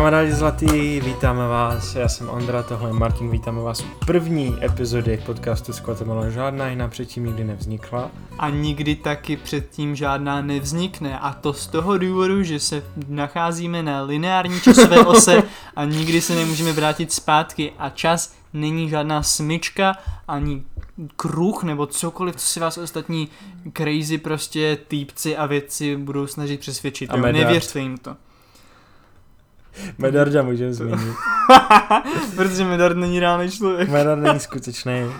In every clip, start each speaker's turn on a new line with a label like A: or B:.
A: Kamarádi zlatý, vítáme vás, já jsem Ondra, tohle je Martin, vítáme vás u první epizody podcastu s Guatemala. Žádná jiná předtím nikdy nevznikla.
B: A nikdy taky předtím žádná nevznikne. A to z toho důvodu, že se nacházíme na lineární časové ose a nikdy se nemůžeme vrátit zpátky. A čas není žádná smyčka, ani kruh nebo cokoliv, co si vás ostatní crazy prostě týpci a věci budou snažit přesvědčit.
A: A
B: jo? Nevěřte jim to.
A: Medarda můžeme zmínit.
B: Protože Medard není reálný člověk.
A: Medard není skutečný. Uh,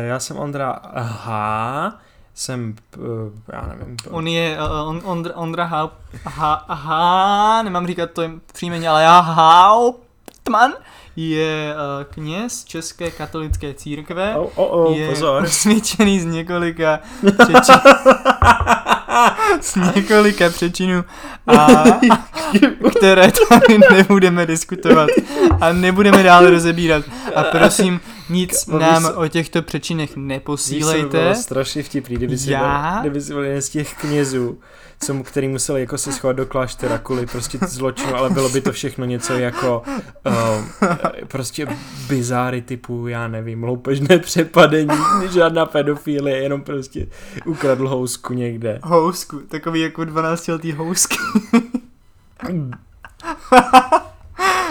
A: já jsem Ondra, aha, jsem, uh, já nevím.
B: On je uh, on, Ondra, Ondra Haup, ha, aha, nemám říkat to příjmení, ale já Hauptmann je uh, kněz České katolické církve.
A: Oh, oh, oh,
B: je
A: pozor.
B: osvědčený z několika z několika přečinů, a, které tady nebudeme diskutovat a nebudeme dál rozebírat. A prosím, nic
A: Ka-
B: nám
A: co-
B: o těchto přečinech
A: by
B: neposílejte.
A: bylo strašně vtipný, kdyby si,
B: Já?
A: byl, kdyby si byl jeden z těch knězů, co, mu- který musel jako se schovat do kláštera kvůli prostě zločinu, ale bylo by to všechno něco jako uh, prostě bizáry typu, já nevím, loupežné přepadení, žádná pedofilie, jenom prostě ukradl housku někde.
B: Housku, takový jako 12 letý housky.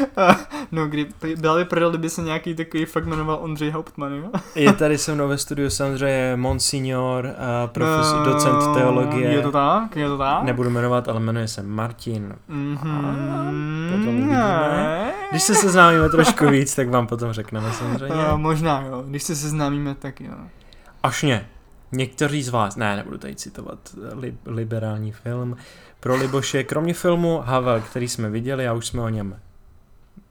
B: no, kdy byla by prdel, kdyby se nějaký takový fakt jmenoval Ondřej Hauptmann, jo?
A: Je tady se mnou ve studiu samozřejmě Monsignor, uh, profesor, docent teologie.
B: Je to tak? Je to tak?
A: Nebudu jmenovat, ale jmenuje se Martin.
B: Mhm.
A: Potom uvidíme. Když se seznámíme trošku víc, tak vám potom řekneme samozřejmě.
B: Uh, možná jo, když se seznámíme, tak jo.
A: Ašně, někteří z vás, ne, nebudu tady citovat li, liberální film, pro Liboše, kromě filmu Havel, který jsme viděli a už jsme o něm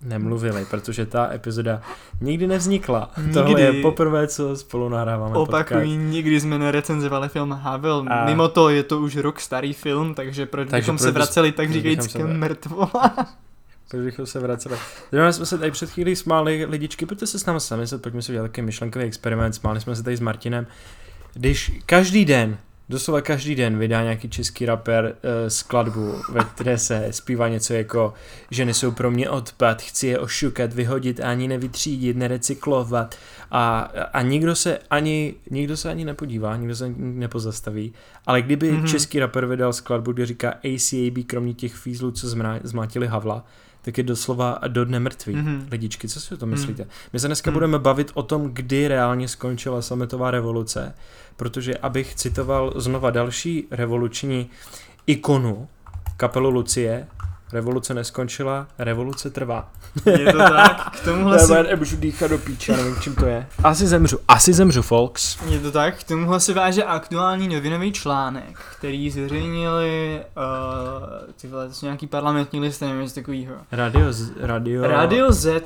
A: nemluvili, protože ta epizoda nikdy nevznikla.
B: Nikdy.
A: Tohle je poprvé, co spolu nahráváme
B: Opakují, nikdy jsme nerecenzovali film Havel.
A: A-
B: Mimo to je to už rok starý film, takže proč
A: Takže
B: bychom
A: proč
B: se vraceli tak
A: proč
B: říkajíc k mrtvola.
A: Protože bychom se vraceli. Zrovna jsme se tady před chvílí smáli lidičky, protože se s námi sami se, pojďme si udělat takový myšlenkový experiment, smáli jsme se tady s Martinem. Když každý den, doslova každý den vydá nějaký český rapper uh, skladbu, ve které se zpívá něco jako ženy jsou pro mě odpad, chci je ošukat, vyhodit ani nevytřídit, nerecyklovat a, a nikdo se ani nikdo se ani nepodívá, nikdo se ani nepozastaví, ale kdyby
B: Mhm.
A: mm-hmm. český rapper vydal skladbu, kde říká ACAB, kromě těch fízlů, co zmrá, zmátili Havla, tak je doslova do dne mrtvý. Mm-hmm.
B: Mhm.
A: Lidičky, co si o tom myslíte? My se dneska
B: Mhm.
A: budeme bavit o tom, kdy reálně skončila sametová revoluce, protože abych citoval znova další revoluční ikonu, kapelu Lucie, revoluce neskončila, revoluce trvá.
B: Je to tak, k tomuhle si...
A: Já nemůžu dýchat do píče, nevím, čím to je. Asi zemřu, asi zemřu, folks.
B: Je to tak, k tomuhle se váže aktuální novinový článek, který zveřejnili uh, ty vole, to jsou nějaký parlamentní listy, nevím, něco takovýho.
A: Radio, z- radio...
B: Radio Z,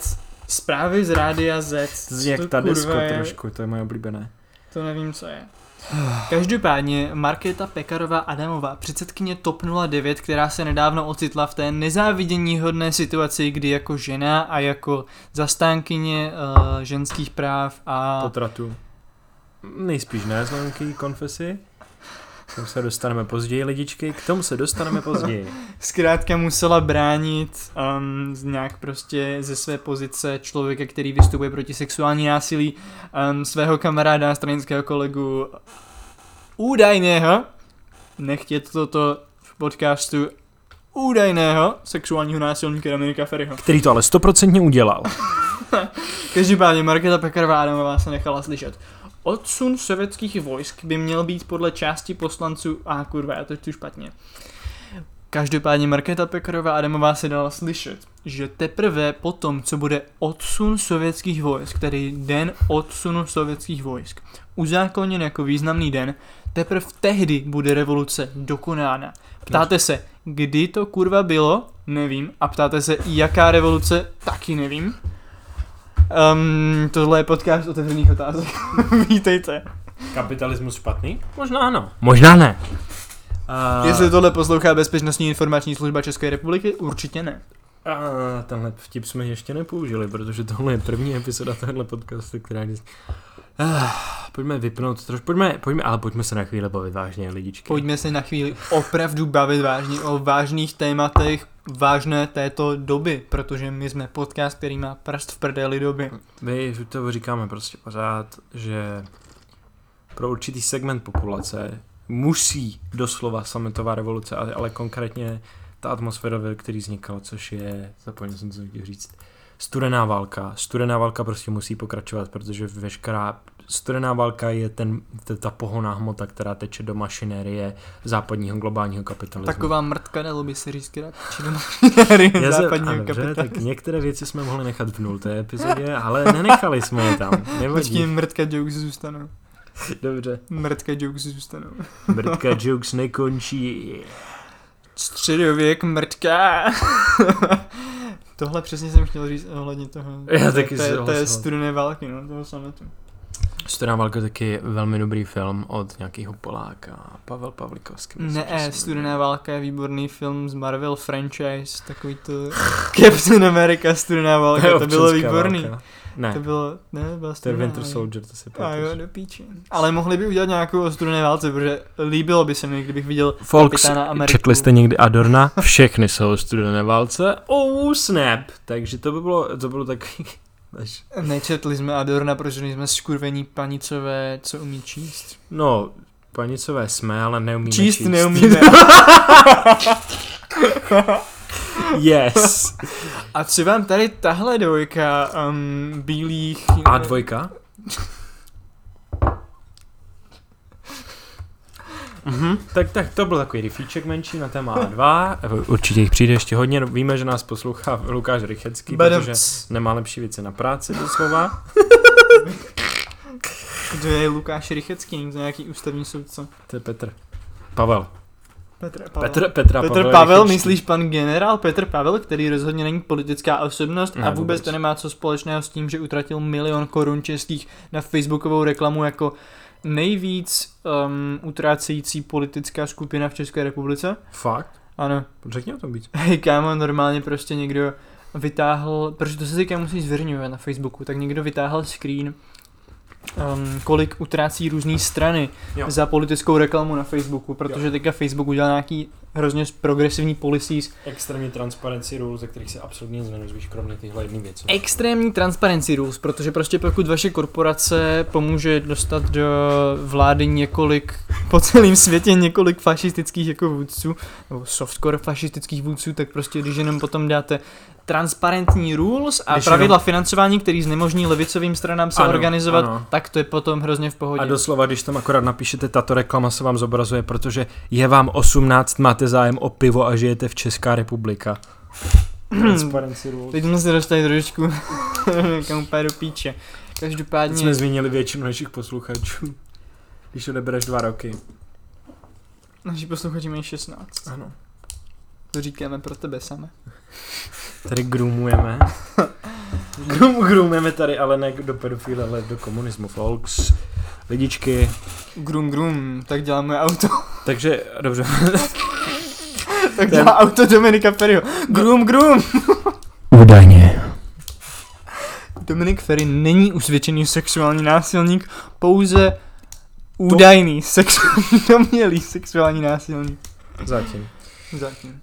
B: zprávy z Rádia Z.
A: Zní jak
B: To
A: ta
B: je-
A: trošku, to je moje oblíbené.
B: To nevím, co je. Každopádně Markéta Pekarová Adamová, předsedkyně TOP 09, která se nedávno ocitla v té nezávidění hodné situaci, kdy jako žena a jako zastánkyně uh, ženských práv a
A: Potratu. Nejspíš ne, vzhledem k její konfesi. K tomu se dostaneme později, lidičky, k tomu se dostaneme později.
B: zkrátka musela bránit um, z nějak prostě ze své pozice člověka, který vystupuje proti sexuální násilí um, svého kamaráda a stranického kolegu údajného, nechtět toto v podcastu údajného sexuálního násilníka Dominika Ferryho.
A: Který to ale stoprocentně udělal.
B: Každopádně Markéta Pekarová Adamová se nechala slyšet. Odsun sovětských vojsk by měl být podle části poslanců... A kurva, já to čtu špatně. Každopádně Markéta Pekarová Adamová se dala slyšet, že teprve potom, co bude odsun sovětských vojsk, tedy den odsunu sovětských vojsk, uzákoněn jako významný den, teprve tehdy bude revoluce dokonána. Ptáte se, kdy to kurva bylo? Nevím. A ptáte se, jaká revoluce? Taky nevím. Um, tohle je podcast otevřených otázek. Vítejte.
A: Kapitalismus špatný? Možná ano. Možná ne. Uh,
B: Jestli tohle poslouchá Bezpečnostní informační služba České republiky, určitě ne.
A: A tenhle vtip jsme ještě nepoužili, protože tohle je první epizoda tohle podcastu, která je... Ah, pojďme vypnout trošku, pojďme, pojďme, ale pojďme se na chvíli bavit vážně, lidičky.
B: Pojďme se na chvíli opravdu bavit vážně o vážných tématech vážné této doby, protože my jsme podcast, který má prst v prdeli doby.
A: My to říkáme prostě pořád, že pro určitý segment populace musí doslova sametová revoluce, ale, ale konkrétně ta atmosféra, ve který vznikala, což je, zapomněl jsem, co chtěl říct, studená válka. Studená válka prostě musí pokračovat, protože veškerá studená válka je ten, ta pohoná hmota, která teče do mašinérie západního globálního kapitalismu.
B: Taková mrtka, dalo by se říct, která teče do mašinérie západního
A: dobře,
B: kapitalismu.
A: tak některé věci jsme mohli nechat v nulté epizodě, ale nenechali jsme je tam. Nevadí.
B: Počkej, mrtka jokes zůstanou.
A: Dobře.
B: Mrtka jokes zůstanou.
A: Mrtka jokes nekončí.
B: Středověk mrtka. Tohle přesně jsem chtěl říct ohledně toho.
A: Já taky
B: to, je, to je studené války, no, toho sametu.
A: Studená válka taky je velmi dobrý film od nějakého Poláka, Pavel Pavlikovský. myslím,
B: Ne, Studená válka je výborný film z Marvel franchise, takový to Captain America Studená válka, to bylo
A: Občanská
B: výborný.
A: válka. Ne,
B: To bylo, ne, byla
A: to je Winter
B: válka.
A: Soldier, to si
B: A jo,
A: pamatuju.
B: do píči. Ale mohli by udělat nějakou o studené válce, protože líbilo by se mi, kdybych viděl
A: Folks,
B: Kapitána Ameriku.
A: četli jste někdy Adorna? Všechny jsou o studené válce. Oh, snap! Takže to by bylo, to bylo takový... Až-
B: Nečetli jsme Adorna, protože nejsme skurvení panicové, co umí číst.
A: No, panicové jsme, ale neumíme
B: Číst,
A: číst.
B: neumíme.
A: Yes.
B: A co vám tady tahle dvojka um, bílých...
A: A dvojka? Mhm, tak, tak to byl takový rifíček menší na téma A2. Určitě jich přijde ještě hodně. Víme, že nás poslouchá Lukáš Rychecký, protože nemá lepší věci na práci doslova.
B: Kdo je Lukáš Rychecký, není to nějaký ústavní soudce?
A: To je Petr. Pavel.
B: Petr Pavel.
A: Petr, Petra
B: Petr
A: Pavel,
B: Pavel, myslíš pan generál Petr Pavel, který rozhodně není politická osobnost
A: Ne,
B: a vůbec,
A: vůbec.
B: to nemá co společného s tím, že utratil milion korun českých na facebookovou reklamu jako nejvíc um, utrácející politická skupina v České republice.
A: Fakt?
B: Ano.
A: Řekni o tom víc.
B: Hej kámo, normálně prostě někdo vytáhl, protože to se teďka musí zveřejňovat na Facebooku, tak někdo vytáhl screen, um, kolik utrácí různé strany
A: Jo.
B: za politickou reklamu na Facebooku, protože teďka Facebook udělal nějaký hrozně progresivní policies.
A: Extrémní transparency rules, ze kterých se absolutně nic kromě těchto jedných věcí.
B: Extrémní transparency rules, protože prostě pokud vaše korporace pomůže dostat do vlády několik, po celém světě několik fašistických jako vůdců, nebo softcore fašistických vůdců, tak prostě když jenom potom dáte transparentní rules a
A: Když
B: pravidla
A: jenom-
B: financování, který znemožní levicovým stranám se
A: Ano,
B: organizovat,
A: ano.
B: tak to je potom hrozně v pohodě.
A: A doslova, když tam akorát napíšete, tato reklama se vám zobrazuje, protože je vám 18, máte zájem o pivo a žijete v Česká republika. Transparency rules.
B: Teď jsme se dostali trošičku někam úplně do píče.
A: Teď
B: Každopádně...
A: jsme zmínili většinu našich posluchačů. Když odebereš dva roky.
B: Naši posluchači mají 16.
A: Ano.
B: To říkáme pro tebe samé.
A: Tady groomujeme. Groom, groomujeme tady, ale ne do pedofíle, ale do komunismu, folks. Lidičky.
B: Grum grum, tak dělá moje auto.
A: Takže, dobře.
B: tak
A: Ten-
B: dělá auto Dominika Ferryho. Grum grum.
A: Údajně.
B: Dominik Ferry není usvědčený sexuální násilník, pouze údajný sexuální, domělý sexuální násilník.
A: Zatím.
B: Zatím.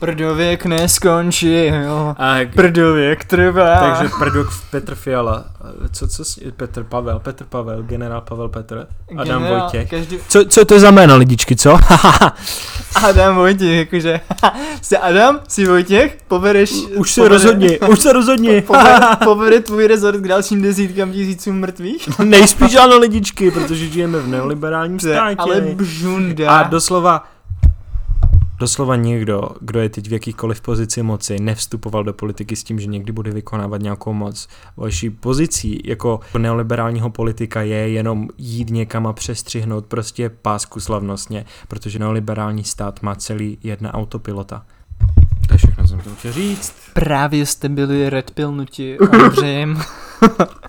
B: Prdověk neskončil.
A: A,
B: Prdověk trvá.
A: takže Prdok Petr Fiala. Co, co, s- Petr Pavel, Petr Pavel, generál Pavel Petr. Adam
B: Generál-
A: Vojtěch.
B: Každý,
A: Co, co to je za jméno, lidičky, co?
B: Adam Vojtěch, jakože jsi Adam, jsi Vojtěch, povedeš...
A: už se
B: povede-
A: rozhodni, už se rozhodni.
B: povede, povede tvůj rezort k dalším desítkám tisíců mrtvých.
A: Nejspíš ano, lidičky, protože žijeme v neoliberálním státě.
B: Ale bžunda.
A: A doslova, doslova někdo, kdo je teď v jakýkoliv pozici moci, nevstupoval do politiky s tím, že někdy bude vykonávat nějakou moc. Vaší pozicí jako neoliberálního politika je jenom jít někam a přestřihnout prostě pásku slavnostně, protože neoliberální stát má celý jedna autopilota. To je všechno, co jsem chtěl říct.
B: Právě jste byli redpilnuti Andřejem.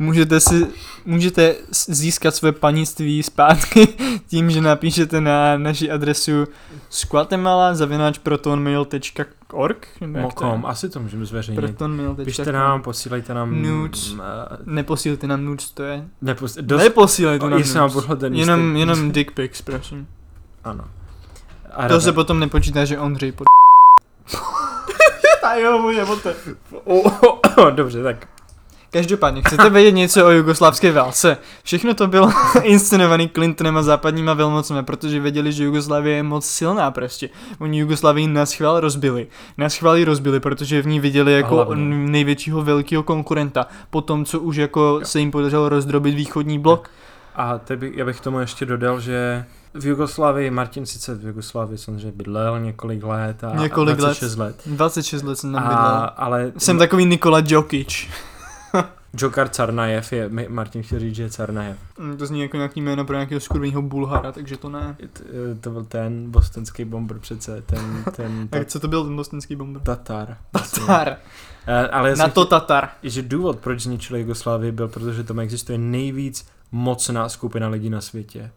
B: můžete si, můžete získat své panictví zpátky tím, že napíšete na naši adresu squatemala.protonmail.org to?
A: Mokom, asi to můžeme zveřejnit.
B: Protonmail.com
A: Pište nám, posílejte nám...
B: Nudes.
A: eh,
B: Neposílejte nám nudes, to je.
A: Nepos,
B: Dost,
A: dost,
B: Neposílejte nám
A: nám
B: nudes.
A: ten
B: Jenom, jenom dick pics, prosím.
A: Ano. A
B: To
A: rada-
B: se potom nepočítá, že Ondřej pod... A jo, může poté.
A: O, o, o, Dobře, tak
B: Každopádně, chcete vědět něco o jugoslávské válce? Všechno to bylo inscenovaný Clintonem a západníma velmocemi, protože věděli, že Jugoslávie je moc silná prostě. Oni Jugoslávii na schvál rozbili. Na schvál ji rozbili, protože v ní viděli jako
A: Hlavně.
B: největšího velkého konkurenta. Po tom, co už jako
A: Jo.
B: se jim podařilo rozdrobit východní blok.
A: A teď bych, já bych tomu ještě dodal, že v Jugoslávii, Martin sice v Jugoslávii samozřejmě bydlel několik let a
B: Několik let.
A: 26 let.
B: 26 let jsem tam
A: A,
B: bydlel.
A: ale
B: Jsem takový Nikola Djokic.
A: Jokar Carnajev je, Martin chtěl říct, že je Carnajev.
B: Mm, To zní jako nějaký jméno pro nějakého skurveného Bulhara, takže to ne.
A: T- To byl ten bostonský bomber přece, ten, ten ta,
B: co to byl ten bostonský bomber?
A: Tatar.
B: Tatar.
A: Eh, Ale
B: Na to
A: chtěl,
B: Tatar.
A: že důvod, proč zničili Jugoslávii, byl, protože tam existuje nejvíc mocná skupina lidí na světě.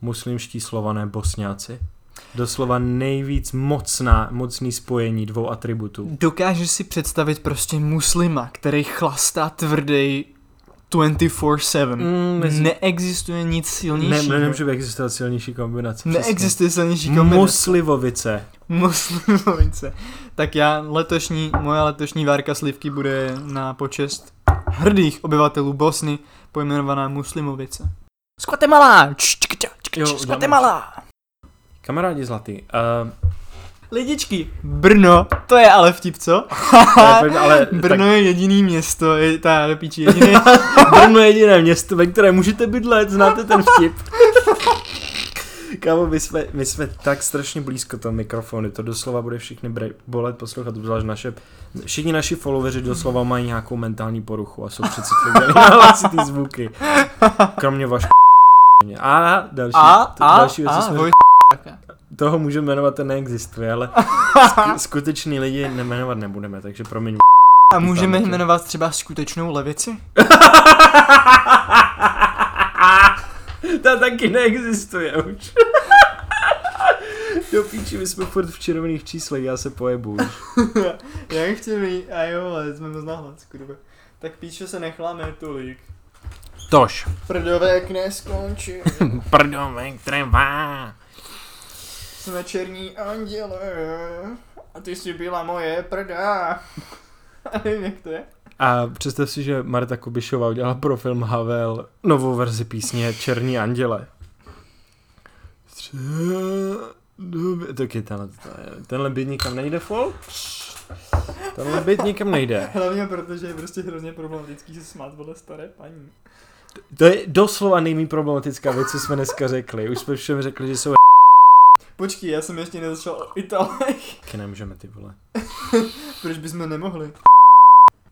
A: Muslimští slované bosňáci. Doslova nejvíc mocná, mocný spojení dvou atributů.
B: Dokážeš si představit prostě muslima, který chlastá tvrdý 24-7.
A: Mm, mezi-
B: Neexistuje nic
A: ne,
B: silnějšího.
A: ne, nemůže existovat silnější kombinace. přesně.
B: Neexistuje silnější kombinace.
A: Muslivovice.
B: Muslimovice. Tak já letošní, moje letošní várka slivky bude na počest hrdých obyvatelů Bosny pojmenovaná Muslimovice. Z Guatemala!
A: Kamarádi zlatý. Uh,
B: Lidičky, Brno, to je ale vtip, co?
A: ale, ale
B: Brno je jediný město, je, ta píči, jediný,
A: tak, Brno je jediné město, ve které můžete bydlet, znáte ten vtip. Kámo, my jsme, my jsme tak strašně blízko toho mikrofonu, to doslova bude všichni bre- bolet poslouchat, obzvlášť naše, všichni naši followeri doslova mají nějakou mentální poruchu a jsou přecitlivěni na hlasitý zvuky. Kromě vaš a další,
B: a,
A: to-
B: a,
A: další věc, co
B: a,
A: jsme,
B: voj,
A: toho můžeme jmenovat, ten neexistuje, ale sk- skutečný lidi nemenovat nebudeme, takže promiň.
B: a můžeme jmenovat třeba skutečnou levici?
A: Ta taky neexistuje už. Do píči, my jsme furt v červených číslech, já se pojebu už.
B: Já chci mít, a jo, ale jsme moc nahlas, kurva. Tak píče se nechláme tolik.
A: Tož.
B: Prdovek neskončí.
A: Prdomek trvá.
B: Jsme černí anděle. A ty jsi byla moje prda. A nevím, jak to je.
A: A představ si, že Marta Kubišová udělala pro film Havel novou verzi písně Černí anděle. Taky tenhle, tenhle byt nikam nejde, fol? Tenhle byt nikam nejde.
B: Hlavně protože je prostě hrozně problematický se smát podle staré paní.
A: To je doslova nejméně problematická věc, co jsme dneska řekli. Už jsme všem řekli, že jsou
B: Počkej, já jsem ještě nezačal o Italech.
A: Taky nemůžeme ty vole.
B: Proč bychom nemohli?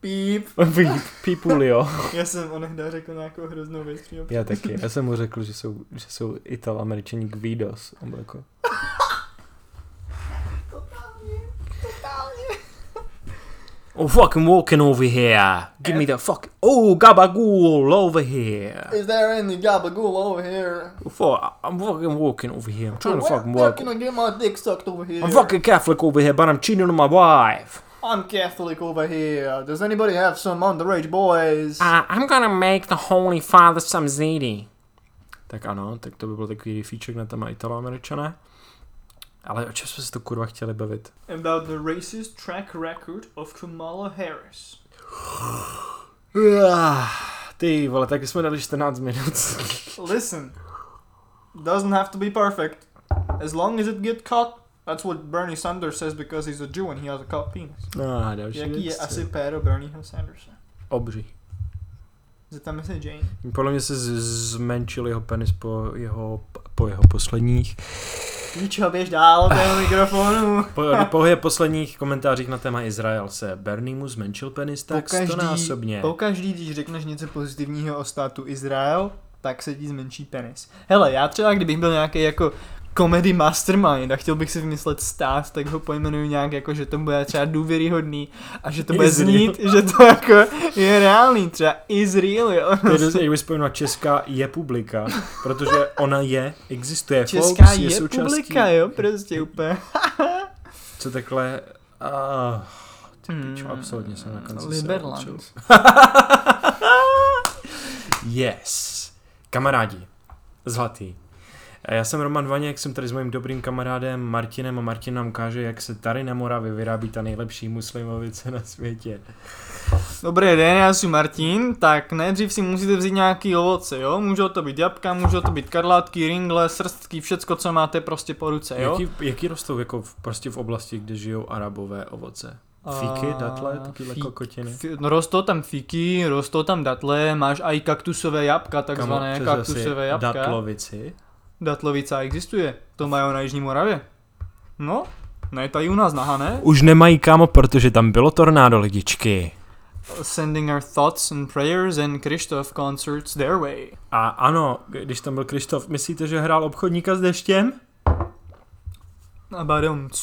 B: Píp.
A: Pí- Pípulio.
B: Já jsem onehda řekl nějakou hroznou věc.
A: Já taky. Já jsem mu řekl, že jsou, že jsou Ital američani Guidos. On byl jako, Oh, fucking walking over here. Give me the fuck. Oh, gabagool over here.
B: Is there any gabagool over here?
A: Fuck, I'm fucking walking over here. I'm trying to fucking
B: where
A: walk.
B: can I get my dick sucked over here?
A: I'm fucking Catholic over here, but I'm cheating on my wife.
B: I'm Catholic over here. Does anybody have some underage boys?
A: Uh, I'm gonna make the Holy Father some ziti. Tak ano, tak to by byl takový feature na téma Italo-Američané. Ale o čem jsme se to kurva chtěli bavit?
B: About the racist track record of Kamala Harris.
A: Ty vole, tak jsme dali 14 minut.
B: Listen, doesn't have to be perfect. As long as it get cut, that's what Bernie Sanders says because he's a Jew and he has a cut penis.
A: No další
B: Jaký je
A: věc,
B: asi
A: co?
B: péro Bernieho Sandersa?
A: Obří.
B: Zeptáme se Jane.
A: Podle mě se z- zmenšil jeho penis po jeho, po jeho posledních
B: Píčo, běž dál od toho mikrofonu.
A: po, po jeho posledních komentářích na téma Izrael se Bernie mu zmenšil penis tak stonásobně.
B: pokaždý, když řekneš něco pozitivního o státu Izrael, tak se ti zmenší penis. Hele, já třeba, kdybych byl nějaký jako comedy mastermind a chtěl bych si vymyslet stát, tak ho pojmenuju nějak jako, že to bude třeba důvěryhodný a že to bude
A: Is real.
B: znít, že to jako je reálný, třeba is real, jo.
A: To je dost, jak bys pojmenoval Česká je publika, protože ona je, existuje.
B: Česká
A: folks,
B: je,
A: součástí-
B: publika, jo, prostě úplně.
A: Co takhle... Uh, ty
B: Hmm,
A: pičo, absolutně jsem na konci.
B: Liberland.
A: yes. Kamarádi. Zlatý. Já jsem Roman Vaněk, jsem tady s mojím dobrým kamarádem Martinem a Martin nám ukáže, jak se tady na Moravě vyrábí ta nejlepší muslimovice na světě.
B: Dobrý den, já jsem Martin, tak nejdřív si musíte vzít nějaký ovoce, jo? Můžou to být jabka, můžou to být karlátky, ringle, srstky, všecko, co máte prostě po ruce, jo?
A: Jaký, jaký rostou jako v, prostě v oblasti, kde žijou arabové ovoce? Fíky, datle, takovýhle
B: fí-
A: kokotiny?
B: No, rostou tam fíky, rostou tam datle, máš i kaktusové jabka, takzvané
A: Kamo,
B: kaktusové jabka.
A: Datlovici.
B: Datlovica existuje, to mají na Jižní Moravě. No, ne tady u nás na Hané.
A: Už nemají kámo, protože tam bylo tornádo lidičky.
B: Sending our thoughts and prayers and Krištof concerts their way.
A: A ano, když tam byl Krištof, myslíte, že hrál obchodníka s deštěm?
B: A badum,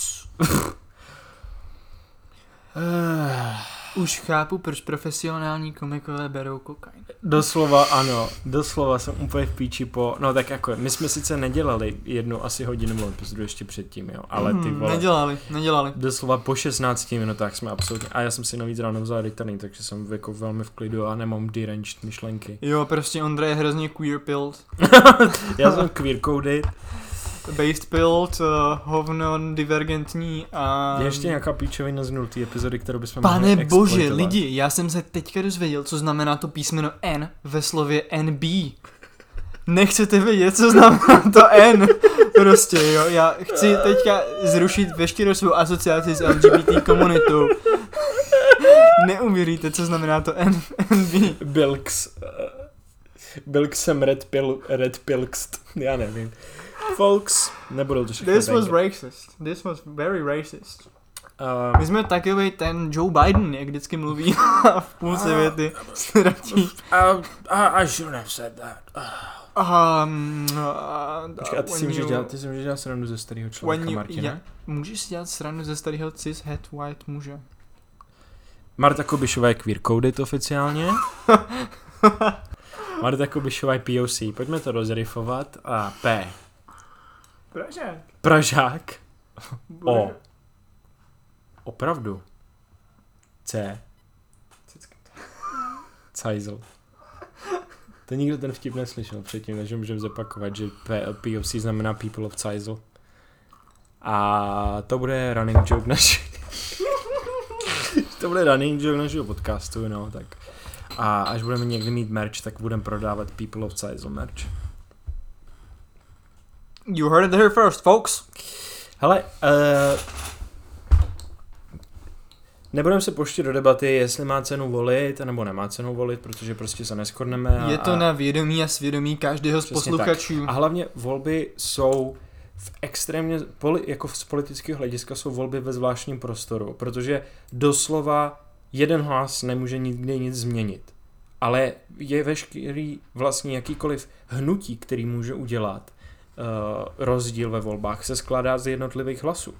B: Už chápu, proč profesionální komikové berou kokain.
A: Doslova ano, doslova jsem úplně v píči po, no tak jako, my jsme sice nedělali jednu asi hodinovou epizodu ještě předtím, jo, ale ty
B: Mhm,
A: vole,
B: Nedělali, nedělali.
A: doslova po 16 minutách jsme absolutně, a já jsem si navíc ráno vzal returning, takže jsem jako velmi v klidu a nemám deranged myšlenky.
B: Jo, prostě Ondra je hrozně queer pilled.
A: Já jsem queer coded,
B: Based pilled, uh, hovno divergentní a...
A: je ještě nějaká píčovina z nultý epizody, kterou bychom
B: Pane
A: mohli
B: bože, lidi, já jsem se teďka dozvěděl, co znamená to písmeno N ve slově NB. Nechcete vědět, co znamená to N. Prostě jo, já chci teďka zrušit veškerou svou asociaci s LGBT komunitou. Neuvěříte, co znamená to N, NB.
A: Bilks. eh, Bilksem Red, Pil, Red Pilkst. Já nevím. Folks, nebudou to všechno
B: This was
A: banger.
B: racist. This was very racist.
A: Uh,
B: My jsme takový ten Joe Biden, jak vždycky mluví v půlce věty. Sratí.
A: uh, I, shouldn't have said that.
B: Um, uh,
A: Počkej, a ty si můžeš
B: you-
A: dělat, ty si můžeš dělat srandu ze starého člověka,
B: you-
A: Martina.
B: ja- Můžeš si dělat stranu ze starého cis het white muže.
A: Marta Kubišová je queer coded oficiálně. Marta Kubišová je POC. Pojďme to rozrifovat. A P.
B: Pražák.
A: Pražák. O. Opravdu. C. Cajzl. To nikdo ten vtip neslyšel předtím, takže můžeme zopakovat, že POC znamená People of Cajzl. A to bude running joke naši. to bude running joke našeho podcastu, no, tak. A až budeme někdy mít merch, tak budeme prodávat People of Cajzl merch.
B: You heard it here first, folks.
A: Hele, uh, nebudeme se pouštět do debaty, jestli má cenu volit, nebo nemá cenu volit, protože prostě se neschodneme. A,
B: Je to na vědomí a svědomí každého z posluchačů.
A: A hlavně volby jsou v extrémně, poli, jako z politického hlediska jsou volby ve zvláštním prostoru, protože doslova jeden hlas nemůže nikdy nic změnit. Ale je veškerý vlastně jakýkoliv hnutí, který může udělat rozdíl ve volbách, se skládá z jednotlivých hlasů.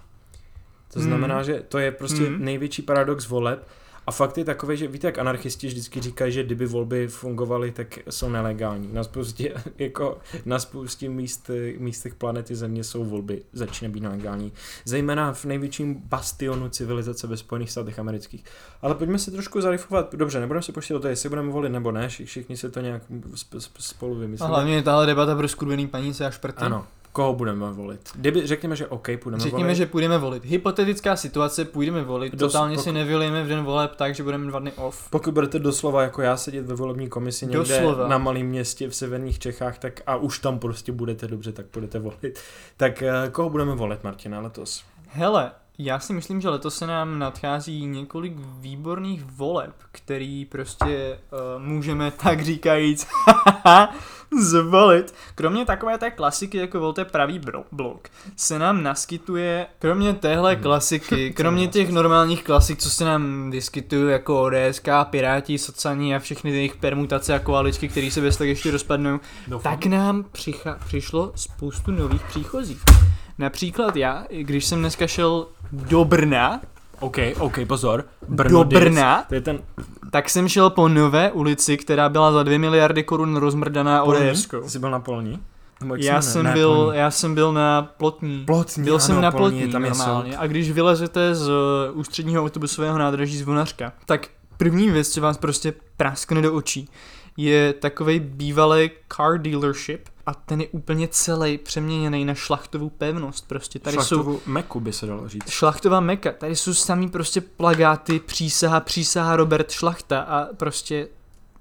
A: To znamená, že to je prostě
B: Hmm.
A: největší paradox voleb a fakt je takový, že víte, jak anarchisti vždycky říkají, že kdyby volby fungovaly, tak jsou nelegální. Na spoustě, jako na spoustě míst, místech planety Země jsou volby, začínají být nelegální. Zejména v největším bastionu civilizace ve Spojených státech amerických. Ale pojďme si trošku zarifovat, dobře, nebudeme se počítat o to, jestli budeme volit nebo ne, vši- všichni si to nějak sp- sp- spolu
B: A
A: vymyslíme.
B: hlavně je tahle debata pro skurvený paníce a šprty.
A: Ano, koho budeme volit? Kdyby řekněme, že OK, půjdeme
B: Řekněme,
A: volit.
B: že půjdeme volit. Hypotetická situace, půjdeme volit.
A: Dos-
B: Totálně
A: pok-
B: si nevylejeme v den voleb tak, že budeme dva dny off.
A: Pokud budete doslova jako já sedět ve volební komisi někde
B: Doslova.
A: na malém městě v severních Čechách, tak a už tam prostě budete dobře, tak budete volit. Tak eh, koho budeme volit, Martina, letos?
B: Hele, Já si myslím, že letos se nám nadchází několik výborných voleb, který prostě uh, můžeme tak říkajíc zvolit. Kromě takové té klasiky, jako volte pravý bro- blok, se nám naskytuje, kromě téhle
A: Hmm.
B: klasiky, kromě těch normálních klasik, co se nám vyskytují jako ODSK, Piráti, Socani a všechny jejich permutace a koaličky, které se bez tak ještě rozpadnou, tak nám přicha- přišlo spoustu nových příchozích. Například já, když jsem dneska šel do Brna,
A: OK, OK, pozor.
B: do
A: Dis.
B: Brna,
A: To je ten...
B: tak jsem šel po nové ulici, která byla za 2 miliardy korun rozmrdaná ODSkou.
A: Jsi byl na polní?
B: Já jsem,
A: Ne,
B: byl,
A: polní.
B: já jsem byl na Plotní.
A: Plotní,
B: Byl jsem
A: ano,
B: na
A: Polní,
B: Plotní
A: tam
B: normálně. A když vylezete z uh, ústředního autobusového nádraží z Vonařka, tak první věc, co vás prostě praskne do očí, je takový bývalý car dealership a ten je úplně celý přeměněný na šlachtovou pevnost. Prostě tady jsou
A: Šlachtovou meku by se dalo říct.
B: Šlachtová meka, tady jsou samý prostě plagáty, přísaha, přísaha Robert Šlachta a prostě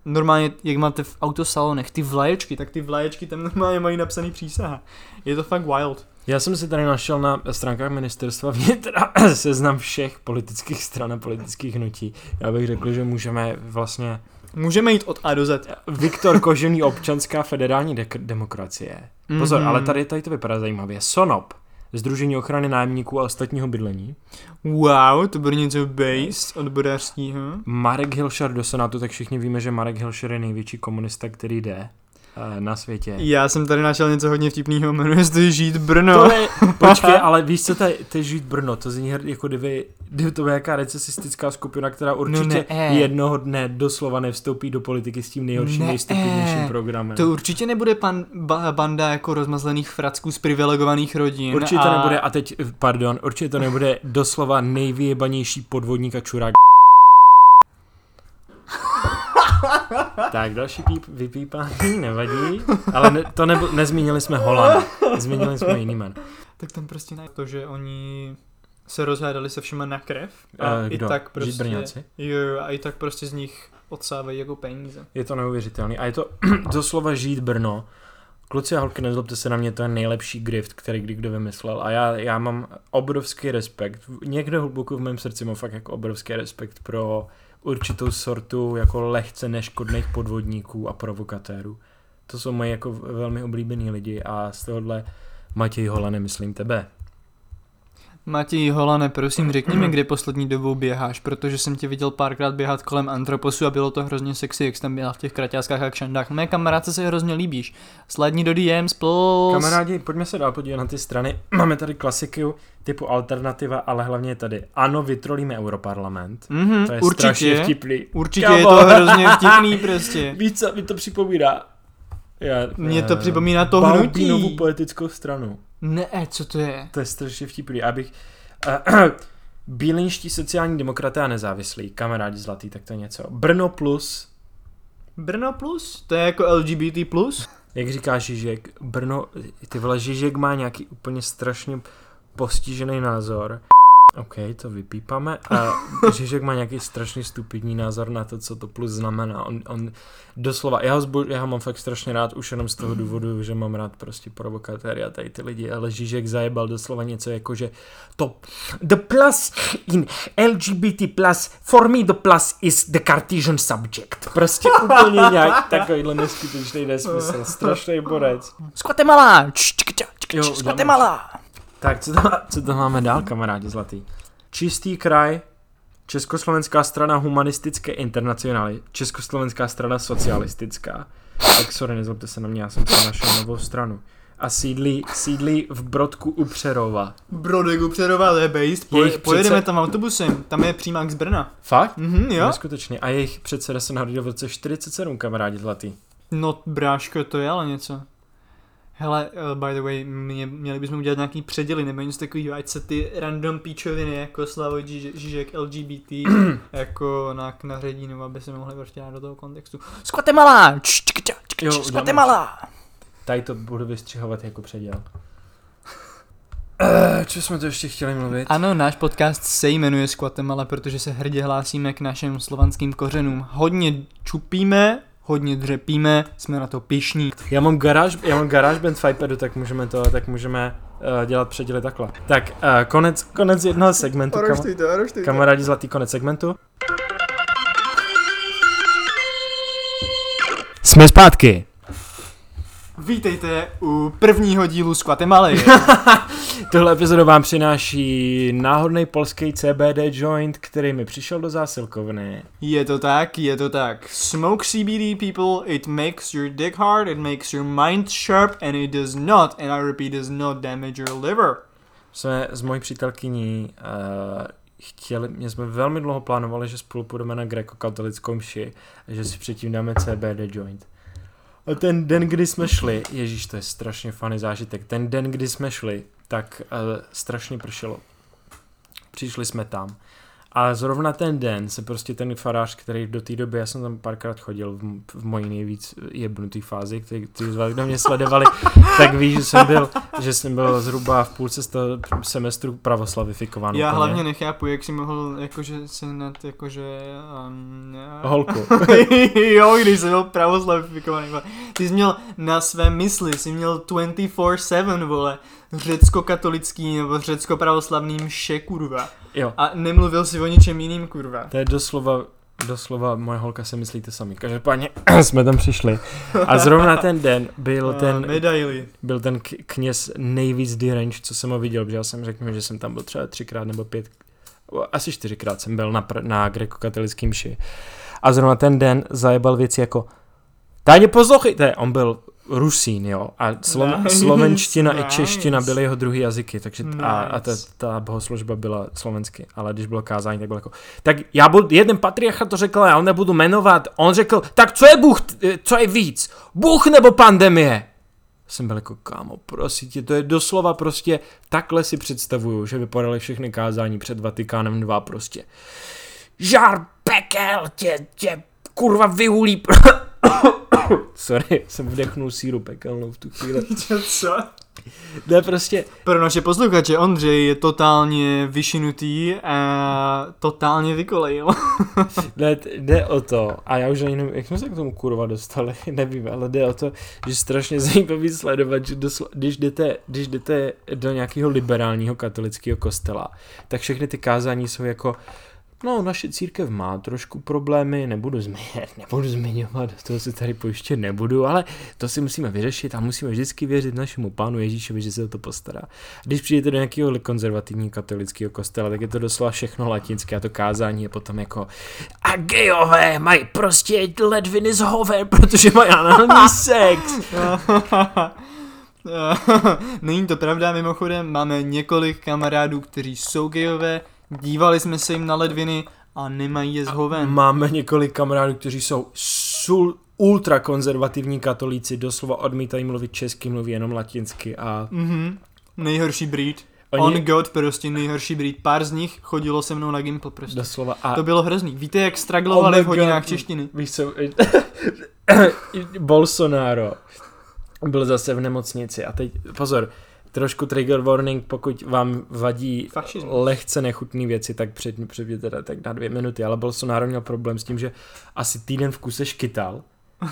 B: normálně, jak máte v autosalonech, ty vlaječky, tak ty vlaječky tam normálně mají napsaný přísaha. Je to fakt wild.
A: Já jsem si tady našel na stránkách ministerstva vnitra seznam všech politických stran a politických hnutí. Já bych řekl, že můžeme vlastně...
B: Můžeme jít od A do Z.
A: Viktor Kožený občanská federální dek- demokracie. Pozor,
B: Mhm.
A: ale tady, tady to vypadá zajímavě. SONOP, Združení ochrany nájemníků a ostatního bydlení.
B: Wow, to bude něco based odborářského.
A: Marek Hilšer do Senátu, tak všichni víme, že Marek Hilšer je největší komunista, který jde na světě.
B: Já jsem tady našel něco hodně vtipného, jmenuje se to Žít Brno.
A: To je, počkej, ale víš co, to je, to je žít Brno, to zní jako kdyby, kdyby to byla jaká recesistická skupina, která určitě
B: ne.
A: jednoho dne doslova nevstoupí do politiky s tím nejhorším,
B: Ne.
A: nejstupidnějším programem.
B: To určitě nebude pan ba, banda jako rozmazlených fracků z privilegovaných rodin.
A: Určitě
B: a...
A: to nebude, a teď, pardon, určitě to nebude doslova nejvyjebanější podvodník a čurák. tak, další píp, vypípání nevadí, ale ne, to nebo, nezmínili jsme Holana, zmínili jsme jiný jmen.
B: Tak tam prostě ne. To, že oni se rozhádali se všema na krev. A i
A: kdo?
B: tak
A: Žít
B: prostě, jo, jo, a i tak prostě z nich odsávají jako peníze.
A: Je to neuvěřitelný. A je to doslova žít Brno. Kluci a holky, nezlobte se na mě, to je nejlepší grift, který kdy kdo vymyslel. A já, já mám obrovský respekt. Někde hluboko v mém srdci mám fakt jako obrovský respekt pro určitou sortu jako lehce neškodných podvodníků a provokatérů. To jsou moji jako velmi oblíbení lidi a z tohohle Matěj Hola nemyslím tebe.
B: Matěj Holane, prosím, řekni mi, kde poslední dobou běháš, protože jsem tě viděl párkrát běhat kolem Antroposu a bylo to hrozně sexy, jak jsi tam běhal v těch kraťáskách a kšandách. Mé kamarádce se hrozně líbíš. Sledni do DMs, plus.
A: Kamarádi, pojďme se dál podívat na ty strany. Máme tady klasiky typu alternativa, ale hlavně je tady ano, vytrolíme Europarlament.
B: Mhm,
A: To je strašně
B: určitě.
A: vtipný.
B: Určitě
A: Kámo.
B: je to hrozně vtipný prostě.
A: Víš co, mi to připomíná? Já,
B: Mně to
A: eh,
B: připomíná to hnutí.
A: politickou stranu.
B: Ne, co to je?
A: To je strašně vtipný. Abych... Uh, Bílinští sociální demokraté a nezávislí, kamarádi zlatý, tak to je něco. Brno plus,
B: Brno plus? To je jako LGBT plus?
A: jak říká Žižek, Brno, ty vole, Žižek má nějaký úplně strašně postižený názor. OK, to vypípáme. A Žižek má nějaký strašně stupidní názor na to, co to plus znamená. On, on doslova, já ho, zbo, já ho mám fakt strašně rád, už jenom z toho důvodu, že mám rád prostě provokatéry a tady ty lidi, ale Žižek zajebal doslova něco jako, že to the plus in LGBT plus, for me the plus is the Cartesian subject. Prostě úplně nějak takovýhle neskutečný nesmysl, strašný borec. Jo,
B: Z
A: uděláme-
B: Guatemala!
A: Tak, co to, co to máme dál, kamarádi zlatý? Čistý kraj, Československá strana humanistické internacionály, Československá strana socialistická. Tak sorry, nezlobte se na mě, já jsem si našel novou stranu. A sídlí, sídlí v Brodku u Přerova.
B: Brodek u Přerova, to je based. Poje,
A: Jejich
B: pojedeme
A: přece-
B: tam autobusem, tam je přímák z Brna.
A: Fakt?
B: Mhm, jo?
A: Neskutečně. A jejich předseda se narodil v roce 47, kamarádi zlatý.
B: No, bráško, to je ale něco. Hele, uh, by the way, mě, měli bychom udělat nějaký předěly nebo něco takového, ať se ty random píčoviny jako Slavoj Žižek, Žižek LGBT jako na, na Hředinu, aby se mohli prostě dát do toho kontextu.
A: Jo,
B: z
A: uděláme.
B: Guatemala!
A: Tady to budu vystřihovat jako předěl. Uh, co jsme to ještě chtěli mluvit?
B: Ano, náš podcast se jmenuje z Guatemala, protože se hrdě hlásíme k našim slovanským kořenům. Hodně čupíme, hodně dřepíme, jsme na to pišní.
A: Já mám garáž, já mám garáž band v iPadu, tak můžeme to, tak můžeme uh, dělat předěly takhle. Tak, uh, konec, konec jednoho segmentu. Kam,
B: oroštujte.
A: kamarádi, zlatý konec segmentu. Jsme zpátky.
B: Vítejte u prvního dílu z Guatemaly.
A: Tohle epizodu vám přináší náhodný polský CBD joint, který mi přišel do zásilkovny.
B: je to tak, je to tak. Smoke CBD people, it makes your dick hard, it makes your mind sharp and it does not, and I repeat, does not damage your liver.
A: Jsme s mojí přítelkyní uh, chtěli, mě jsme velmi dlouho plánovali, že spolu půjdeme na grekokatolickou mši a že si předtím dáme CBD joint. Ten den, kdy jsme šli, ježíš, to je strašně funny zážitek, ten den, kdy jsme šli, tak uh, strašně pršelo. Přišli jsme tam. A zrovna ten den se prostě ten farář, který do té doby, já jsem tam párkrát chodil v, v mojí nejvíc jebnutý fázi, který, který z vás, kdo mě sledovali, tak ví, že jsem byl, že jsem byl zhruba v půlce semestru pravoslavifikován.
B: Já
A: úplně.
B: hlavně nechápu, jak si mohl jakože se nad jakože... Um,
A: Holku.
B: jo, když jsem byl pravoslavifikovaný. Ty jsi měl na své mysli, jsi měl 24-7, vole, řecko-katolický nebo řecko-pravoslavný mše, kurva.
A: Jo,
B: A nemluvil si o ničem jiným, kurva.
A: to je doslova, doslova moje holka se myslíte sami. Každopádně jsme tam přišli. A zrovna ten den byl
B: A
A: ten,
B: Medaily.
A: byl ten kněz nejvíc deranged, co jsem ho viděl, protože já jsem řekl, že jsem tam byl třeba třikrát nebo pět, asi čtyřikrát jsem byl na, pr- na grekokatolický mši. A zrovna ten den zajebal věci jako Táně poslouchejte, on byl Rusín, jo, a slo-
B: Nice,
A: slovenština i
B: nice.
A: čeština byly jeho druhý jazyky, takže t- a, a ta,
B: Nice.
A: ta bohoslužba byla slovensky, ale když bylo kázání, tak bylo jako, tak já budu, jeden patriarcha to řekl, já ho nebudu jmenovat, on řekl, tak co je Bůh, t- co je víc, Bůh nebo pandemie? Jsem byl jako, kámo, prosím tě, to je doslova prostě, takhle si představuju, že vypadaly všechny kázání před Vatikánem 2 prostě. Žár pekel tě, tě kurva vyhulí. Sorry, jsem vdechnul síru pekelnou v tu chvíli.
B: Co?
A: Ne, prostě,
B: Pro naše posluchače, Ondřej je totálně vyšinutý a totálně vykolejil.
A: ne, jde o to, a já už ani nevím, jak jsme se k tomu kurva dostali, nevím, ale jde o to, že strašně zajímavý sledovat, že doslo, když, jdete, když jdete do nějakého liberálního katolického kostela, tak všechny ty kázání jsou jako, no, naše církev má trošku problémy, nebudu zmiňovat, nebudu zmiňovat, do toho se tady pojiště nebudu, ale to si musíme vyřešit a musíme vždycky věřit našemu pánu Ježíšovi, že se o to postará. Když přijdete do nějakého konzervativního katolického kostela, tak je to doslova všechno latinské a to kázání je potom jako a gejové mají prostě ledviny z hoven, protože mají anální sex.
B: Není to pravda, mimochodem máme několik kamarádů, kteří jsou gejové, dívali jsme se jim na ledviny a nemají je z hoven.
A: Máme několik kamarádů, kteří jsou sul, ultrakonzervativní katolíci, doslova odmítají mluvit česky, mluví jenom latinsky a
B: Mhm. Nejhorší breed.
A: oni
B: On God, prostě nejhorší breed. Pár z nich chodilo se mnou na Gimple prostě.
A: doslova a
B: To bylo hrozný. Víte, jak straglovali
A: Oh
B: v hodinách
A: God.
B: češtiny?
A: Víš co, Bolsonaro byl zase v nemocnici a teď, pozor, trošku trigger warning, pokud vám vadí
B: Fašismus.
A: lehce nechutné věci, tak před, před teda tak na dvě minuty, ale Bolsonaro měl problém s tím, že asi týden v kuse škytal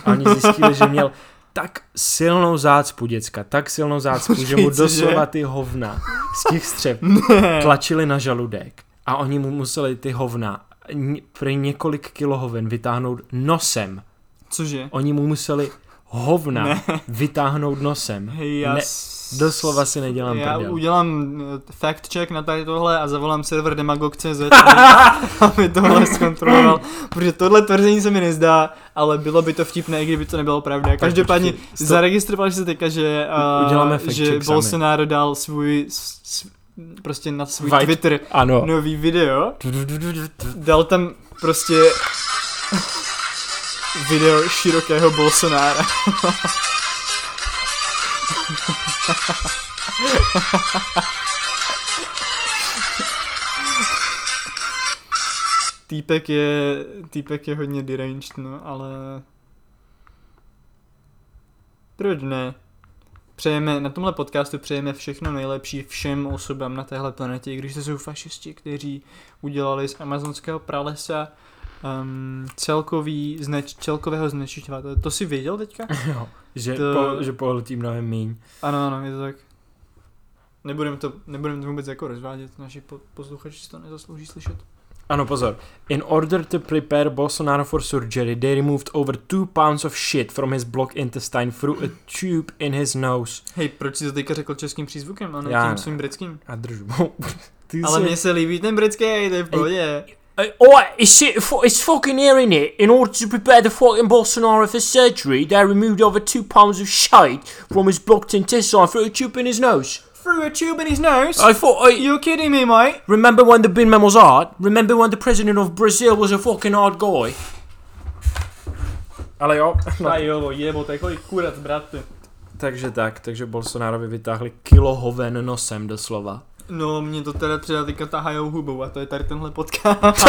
A: a oni zjistili, že měl tak silnou zácpu děcka, tak silnou zácpu, že mu doslova ty hovna z těch střev
B: Ne.
A: tlačili na žaludek a oni mu museli ty hovna prý několik kilo hoven vytáhnout nosem.
B: Cože?
A: Oni mu museli hovna
B: Ne.
A: vytáhnout nosem.
B: Hej, já
A: Ne, doslova si nedělám
B: Já
A: prdel.
B: udělám eh, fact check na tady tohle a zavolám server demagog.cz, aby, tohle zkontroloval, protože tohle tvrzení se mi nezdá, ale bylo by to vtipné, i kdyby to nebylo pravda. Každopádně
A: počkej,
B: zaregistrovali se teďka, že, uh, že
A: check sami.
B: Bolsonaro dal svůj s, prostě na svůj
A: White-
B: Twitter
A: Ano.
B: nový video. Dal tam prostě video širokého Bolsonára. týpek je, týpek je hodně deranged, no, ale proč ne? Přejeme, na tomhle podcastu přejeme všechno nejlepší všem osobám na téhle planetě, když to jsou fašisti, kteří udělali z amazonského pralesa um, celkový zneč, celkového znečišťovatele. To si věděl teďka?
A: Jo, že,
B: To-
A: po, že pohltí mnohem míň.
B: Ano, ano, je to tak. Nebudeme to, nebudeme to vůbec jako rozvádět, naši po, posluchači si to nezaslouží slyšet.
A: Ano, pozor. In order to prepare Bolsonaro for surgery, they removed over two pounds of shit from his block intestine through a tube in his nose.
B: Hej, proč jsi to teďka řekl českým přízvukem a ne
A: Já
B: tím svým britským?
A: A držu. Ty
B: Ale
A: jsi-
B: mně se líbí ten britský, to je v pohodě.
A: Uh, oh, it's, it, it's fucking here, in it. In order to prepare the fucking Bolsonaro for surgery, they removed over two pounds of shite from his blocked intestine through a tube in his nose.
B: Through a tube in his nose?
A: I thought, I,
B: You're kidding me, mate?
A: remember when the bin man was hard? Remember when the president of Brazil was a fucking hard guy? Ale jo, no,
B: jo, jebo, to je kolik kurat, bratře.
A: takže tak, takže Bolsonarovi vytáhli kilo hoven nosem doslova.
B: No, mě to teda třeba teďka tahajou hubou a to je tady tenhle podcast.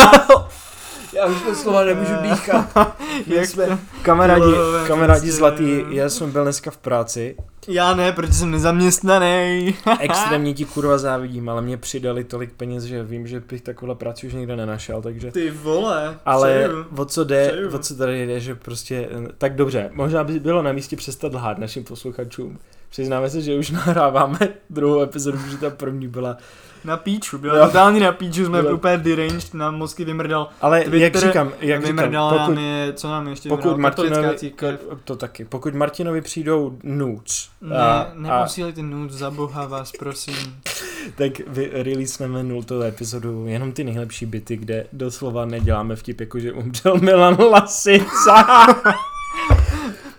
A: Já už to slova nemůžu dýchat.
B: Jak
A: jsme- Kamarádi, kamarádi
B: prostě.
A: zlatý, já jsem byl dneska v práci
B: Já ne, protože jsem nezaměstnaný.
A: Extrémně ti kurva závidím, ale mě přidali tolik peněz, že vím, že bych takovou práci už nikde nenašel, takže...
B: Ty vole,
A: Ale
B: přeju.
A: o co jde,
B: Přeju.
A: o co tady jde, že prostě, tak dobře, možná by bylo na místě přestat lhát našim posluchačům. Přiznáme se, že už nahráváme druhou epizodu, protože ta první byla,
B: Na píču, byla
A: Jo.
B: totálně na píču, jsme
A: Byla-
B: úplně deranged, nám mozky vymrdal.
A: ale
B: Twitter
A: jak říkám, jak říkám,
B: vymrdal nám
A: pokud,
B: je, co nám ještě
A: pokud
B: vymrdal,
A: Martinovi,
B: církev.
A: to taky, pokud Martinovi přijdou nudes,
B: Ne,
A: a, a,
B: neposílejte nude, za boha vás, prosím.
A: tak vy releaseneme nultou epizodu, jenom ty nejlepší byty, kde doslova neděláme vtip, jako že umřel Milan Lasica.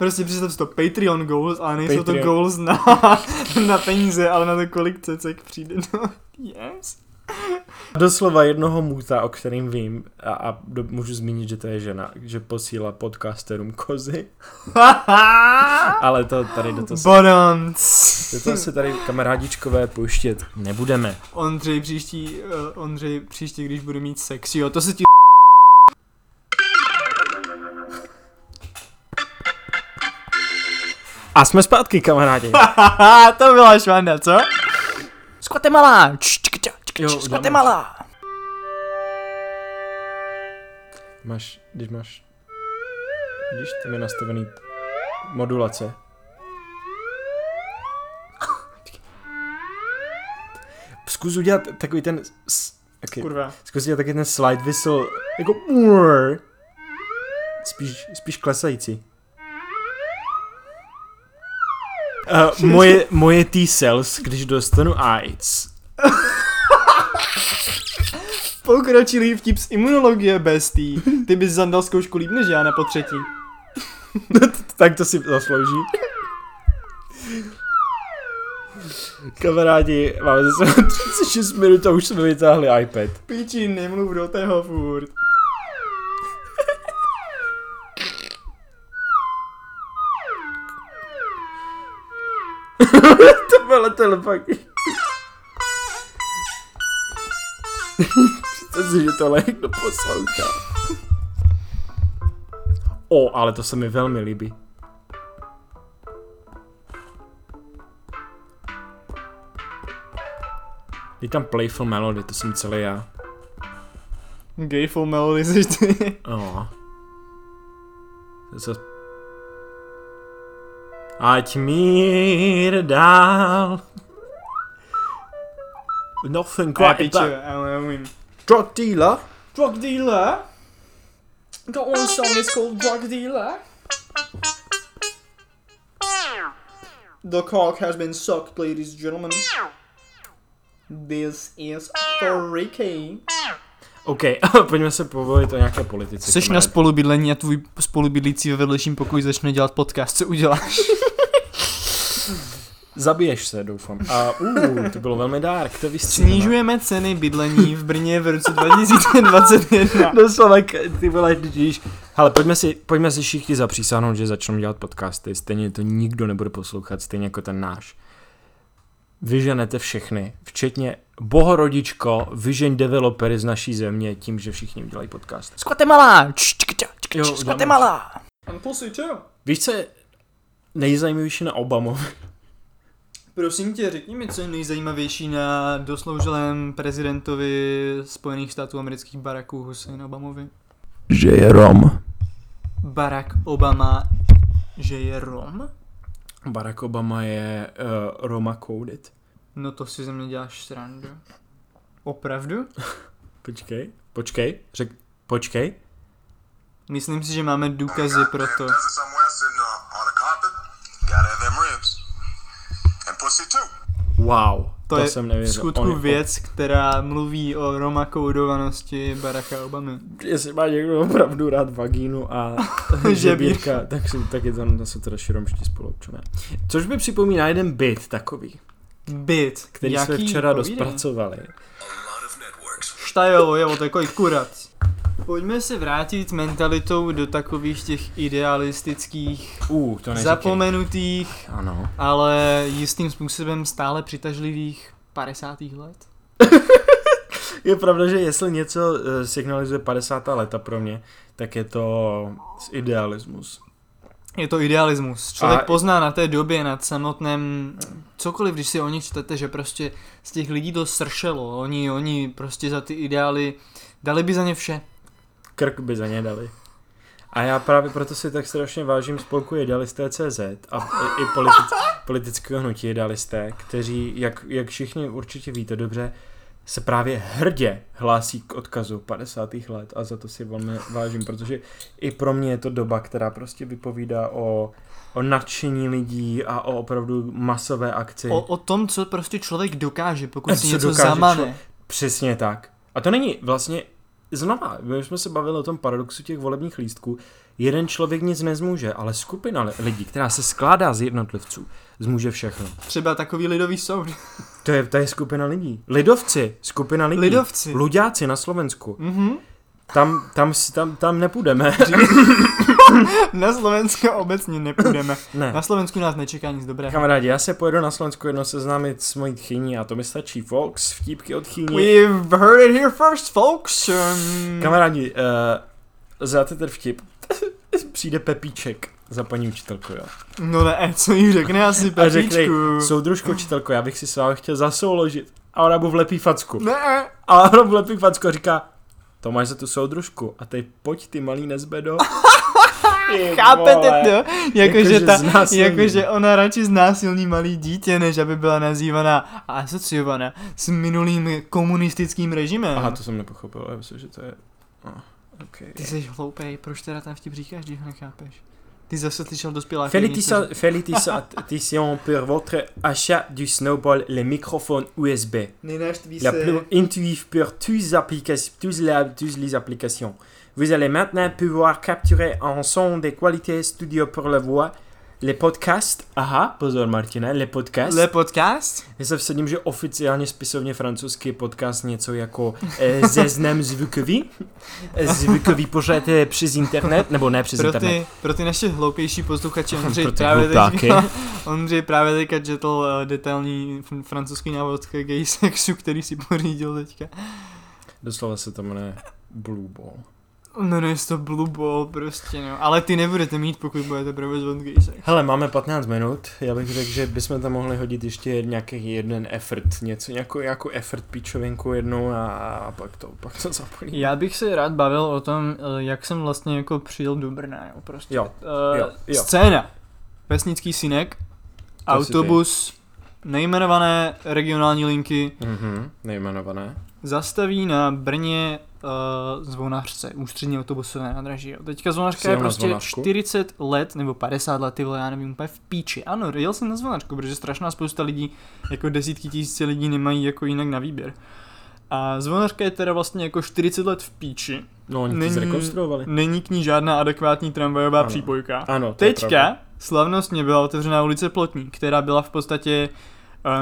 B: Prostě si to Patreon goals, ale nejsou
A: Patreon.
B: to goals na, na peníze, ale na to, kolik cecek přijde. No, yes.
A: Doslova jednoho muta, o kterým vím, a, a do, můžu zmínit, že to je žena, že posílá podcasterům kozy, ale to tady do toho se,
B: Bonanc.
A: do toho se tady kamarádičkové pouštět nebudeme.
B: Ondřej příští, uh, Ondřej příští, když bude mít sex, jo, to se ti
A: A jsme zpátky, kamarádi.
B: to byla švanda, co?
A: Jo,
B: Z
A: dáme.
B: Guatemala!
A: Máš, když máš, když tam je nastavený modulace. Zkus udělat takový ten, okay.
B: Kurva.
A: zkus udělat takový ten slide whistle, jako spíš, spíš klesající. Uh, moje, moje T-cells, když dostanu AIDS,
B: Pokročilý vtip z imunologie bestí. Ty bys zandal zkoušku líp než já na potřetí.
A: tak to si zaslouží. Kamarádi, máme zase 36 minut a už jsme vytáhli iPad.
B: Píči, nemluv do tého furt.
A: to bylo telepaky. Představ si, že tohle někdo poslouchá. O, ale to se mi velmi líbí. Je tam Playful Melody, to jsem celý já.
B: Gayful melody jsi ty.
A: No. To se... Ať mír dál. Nothing
B: Já
A: quite
B: píču,
A: back.
B: já.
A: Drug dealer?
B: Drug dealer? Got one song is called Drug Dealer. The cock has been sucked, ladies and gentlemen. This is for Ricky.
A: OK, pojďme se povolit o nějaké politice.
B: Jsi na spolubydlení a tvůj spolubydlící ve vedlejším pokoji začne dělat podcast, co uděláš?
A: Zabiješ se, doufám. A uh, to bylo velmi dark, to vystříháme.
B: Snižujeme ceny bydlení v Brně v roce 2021.
A: Doslova, ty vole, když... Hele, pojďme si, pojďme si všichni zapřísáhnout, že začnou dělat podcasty. Stejně to nikdo nebude poslouchat, stejně jako ten náš. Vyženete všechny, včetně bohorodičko, vyžeň developery z naší země tím, že všichni udělají podcast.
B: Z Guatemala!
A: Jo,
B: Z Guatemala! I'm pussy too.
A: Víš, co je nejzajímavější na Obamovi?
B: Prosím tě, řekni mi, co je nejzajímavější na dosloužilém prezidentovi Spojených států amerických Baracku Hussein Obamovi.
A: Že je Rom.
B: Barack Obama, že je Rom?
A: Barack Obama je uh, Roma coded.
B: No to si ze mě děláš srandu. Opravdu?
A: Počkej, počkej, řek, počkej.
B: Myslím si, že máme důkazy pro to.
C: On, on.
A: Wow,
B: To,
A: to,
B: je
A: jsem
B: v
A: nevěděl.
B: skutku
A: On-
B: věc, která mluví o Roma koudovanosti Baracka Obamy.
A: Jestli má někdo opravdu rád vagínu a žebírka, tak, si, tak je to, to jsou teda širomští. Což mi připomíná jeden byt takový,
B: Byt.
A: který
B: Jaký
A: jsme včera
B: povídej.
A: pracovali.
B: Štajovo, je to jako kurat. Pojďme se vrátit mentalitou do takových těch idealistických,
A: Uh, to neříkej.
B: zapomenutých,
A: Ano.
B: ale jistým způsobem stále přitažlivých 50. let.
A: Je pravda, že jestli něco eh, signalizuje 50. leta pro mě, tak je to idealismus.
B: Je to idealismus. Člověk
A: A-
B: pozná na té době, nad samotném cokoliv, když si o nich čtete, že prostě z těch lidí to sršelo. Oni, oni prostě za ty ideály dali by za ně vše.
A: Krk by za ně dali. A já právě proto si tak strašně vážím spolku Idealisté CZ a i, i politic, politického hnutí Idealisté, kteří, jak, jak všichni určitě víte dobře, se právě hrdě hlásí k odkazu 50. let a za to si velmi vážím, protože i pro mě je to doba, která prostě vypovídá o, o nadšení lidí a o opravdu masové akci.
B: O, o tom, co prostě člověk dokáže, pokud si
A: Co
B: něco zamane.
A: člo- Přesně tak. A to není vlastně, znova, my jsme se bavili o tom paradoxu těch volebních lístků, jeden člověk nic nezmůže, ale skupina li- lidí, která se skládá z jednotlivců, zmůže všechno.
B: Třeba takový lidový soud.
A: To je, to je skupina lidí. Lidovci, skupina lidí.
B: Lidovci.
A: Luďáci na Slovensku.
B: Mhm.
A: Tam, tam, tam, tam nepůjdeme.
B: Na Slovensko obecně nepůjdeme.
A: ne.
B: Na Slovensku nás nečeká nic dobrého.
A: Kamarádi, já se pojedu na Slovensku jednou seznámit s mojí tchyní a to mi stačí, folks, vtípky od tchyní.
B: We've heard it here first, folks. Um,
A: Kamarádi, uh, znáte ten vtip? Přijde Pepíček za paní učitelku, jo.
B: no ne, co jí řekne asi
A: A řekne, soudružko učitelko, já bych si s vámi chtěl zasouložit. A ona mu vlepí facku.
B: Ne,
A: A ona mu vlepí facku a říká, to máš za tu soudružku. A teď pojď ty malý nezbedo.
B: Chápete to? Jakože
A: Jakože
B: ta,
A: znásilní.
B: jakože ona radši znásilní malý dítě, než aby byla nazývaná a asociovaná s minulým komunistickým režimem.
A: Aha, to jsem nepochopil, já myslím, že to je... Oh, okay.
B: Ty jsi hloupej, proč teda ten vtip říkáš, když ho nechápeš?
A: Félicita- Félicitations pour votre achat du Snowball, les microphones USB. La plus intuitive pour tous les, tous, les, tous les applications. Vous allez maintenant pouvoir capturer en son des qualités studio pour la voix, les podcasts. Aha, pozor Martine, les podcasts.
B: Le podcast?
A: Já se vsadím, že oficiálně spisovně francouzský je podcast něco jako eh, zeznam zvukový. Eh, Zvukový pořad eh, přes internet, nebo ne přes
B: Pro
A: internet.
B: ty, pro ty naše hloupější posluchače, Ondřej
A: Pro
B: právě teďka, Ondřej právě teďka četl uh, detailní fr- francouzský návod k gay sexu, který si pořídil teďka.
A: Doslova se to jmenuje Blue Ball.
B: Jmenuje se to Blue Ball prostě, no. Ale ty nebudete mít, pokud budete provozovat gay sex.
A: Hele, máme 15 minut, já bych řekl, že bychom tam mohli hodit ještě nějaký jeden effort, něco, nějakou, nějakou effort píčovinku jednu a, a pak to, pak to zapojím.
B: Já bych se rád bavil o tom, eh, jak jsem vlastně jako přijel do Brna, jo, prostě.
A: Jo,
B: Eh,
A: jo, jo.
B: Scéna. Vesnický synek,
A: To
B: autobus, nejmenované regionální linky,
A: Mhm, nejmenované.
B: zastaví na Brně uh, zvonařce, ústřední autobusové nádraží. Jo. Teďka zvonařka
A: Jsi
B: je prostě
A: zvonařku?
B: 40 let nebo 50 let, ty vole, já nevím, úplně v píči. Ano, jel jsem na zvonařku, protože strašná spousta lidí, jako desítky tisíce lidí nemají jako jinak na výběr. A zvonařka je teda vlastně jako 40 let v píči.
A: No, oni
B: Není-
A: zrekonstruovali.
B: Není k ní žádná adekvátní tramvajová
A: Ano.
B: přípojka.
A: Ano, to je pravda.
B: Slavnostně byla otevřená ulice Plotní, která byla v podstatě,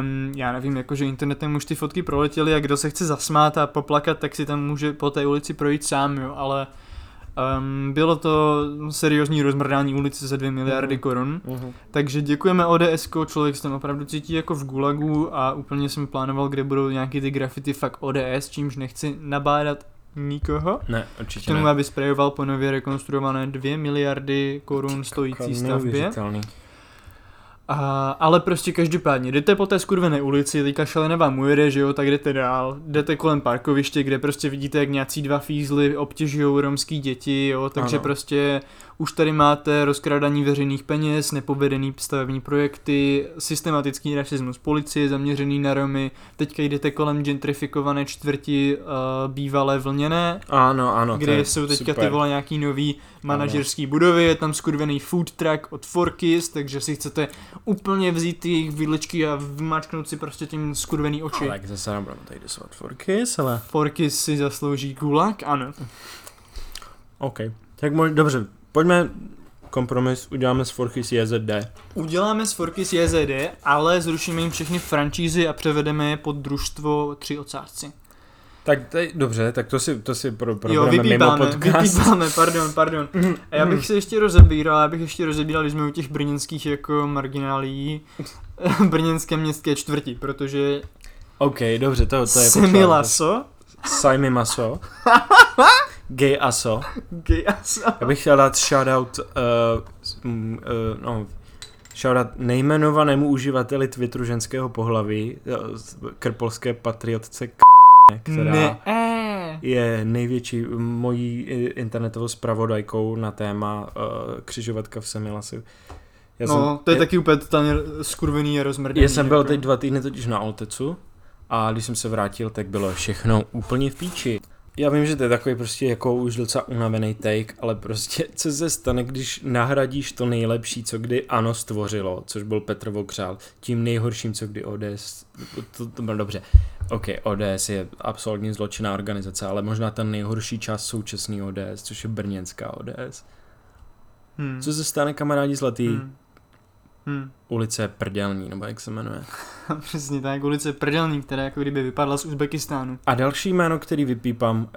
B: um, já nevím, jakože internetem už ty fotky proletěly a kdo se chce zasmát a poplakat, tak si tam může po té ulici projít sám, jo, ale um, bylo to seriózní rozmrdání ulice za 2 miliardy
A: Mhm.
B: korun,
A: Mhm.
B: takže děkujeme ODS, člověk se tam opravdu cítí jako v gulagu a úplně jsem plánoval, kde budou nějaký ty grafity fakt ODS, čímž nechci nabádat nikoho.
A: Ne,
B: K
A: určitě
B: tomu,
A: ne.
B: aby sprejoval po nově rekonstruované 2 miliardy korun stojící stavbě. A, ale prostě každopádně, jdete po té skurvené ulici, teďka šalina vám ujede, že jo, tak jdete dál, jdete kolem parkoviště, kde prostě vidíte, jak nějací dva fízly obtěžují romský děti, jo, takže
A: Ano.
B: prostě už tady máte rozkrádání veřejných peněz, nepovedený stavební projekty, systematický rasismus policie zaměřený na Romy, teďka jdete kolem gentrifikované čtvrti uh, bývalé vlněné,
A: Ano, ano.
B: kde jsou teďka
A: super.
B: ty vole nějaký nový manažerský budovy, je tam skurvený food truck od Forkis, takže si chcete úplně vzít ty jejich vidličky a vymačknout si prostě tím skurvený oči.
A: Ale tak zase nebudeme tady dosovat forkys, ale...
B: Forkis si zaslouží gulag, ano.
A: OK. Tak mož, dobře, pojďme kompromis, uděláme z forkys JZD.
B: Uděláme z Forkis JZD, ale zrušíme jim všechny franšízy a převedeme je pod družstvo Tři ocásci.
A: Tak tady, dobře, tak to si, to si pro,
B: jo,
A: probereme mimo podcast.
B: vypípáme, pardon, pardon. A já bych se ještě rozebíral, já bych ještě rozebíral, když jsme u těch brněnských jako marginálí, brněnské městské čtvrti, protože
A: OK, dobře, to, to je
B: Semilaso,
A: Simon Maso. Gay Aso.
B: gay aso.
A: Já bych chtěl dát shoutout, uh, uh, no, shoutout nejmenovanému uživateli Twitteru ženského pohlaví, uh, krpolské patriotce k***, která
B: Ne, eh.
A: je největší mojí i- internetovou spravodajkou na téma uh, křižovatka v Semilasu. Já
B: No, to je
A: já,
B: taky úplně totálně skurvený a rozmrdený.
A: Já jsem byl
B: jako.
A: teď dva týdny totiž na Altecu a když jsem se vrátil, tak bylo všechno úplně v píči. Já vím, že to je takový prostě jako už docela unavený take, ale prostě co se stane, když nahradíš to nejlepší, co kdy ANO stvořilo, což byl Petr Vokřál, tím nejhorším, co kdy ODS, to, to bylo dobře. OK, ODS je absolutně zločinná organizace, ale možná ta nejhorší část současný ODS, což je brněnská ODS.
B: Hmm.
A: Co se stane, kamarádi zlatý?
B: Hmm. Hmm.
A: Ulice Prdělní, nebo jak se jmenuje.
B: Přesně tak, ulice Prdelní, která jako kdyby vypadla z Uzbekistánu.
A: A další jméno, který vypípám,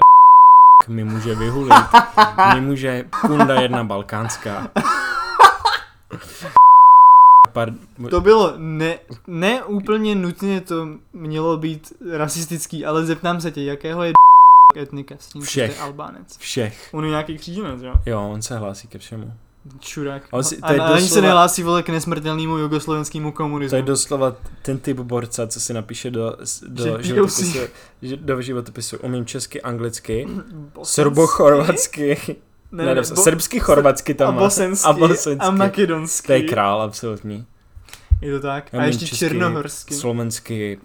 A: mi může vyhulit. Mi může Kunda jedna balkánská. Pard-
B: To bylo ne, ne úplně nutně to mělo být rasistický, ale zeptám se tě, jakého je etnika s tím,
A: Všech.
B: Albánec.
A: Všech.
B: On je nějaký kříženec, jo?
A: Jo, on se hlásí ke všemu.
B: Čurák.
A: On si- to
B: a
A: je
B: a ani se
A: doslova-
B: nehlásí vole k nesmrtelnému jugoslovenskému komunismu.
A: To je doslova ten typ borca, co si napíše do, do,
B: Že
A: životopisu, že- do životopisu. Umím česky, anglicky, srbo-chorvatsky, ne, ne, ne,
B: bo-
A: srbsky, chorvatsky
B: a
A: tam má.
B: bosenský,
A: A bosenský.
B: a makedonský.
A: To je král, absolutní.
B: Je to tak. A ještě
A: česky,
B: černohorsky.
A: Slovensky,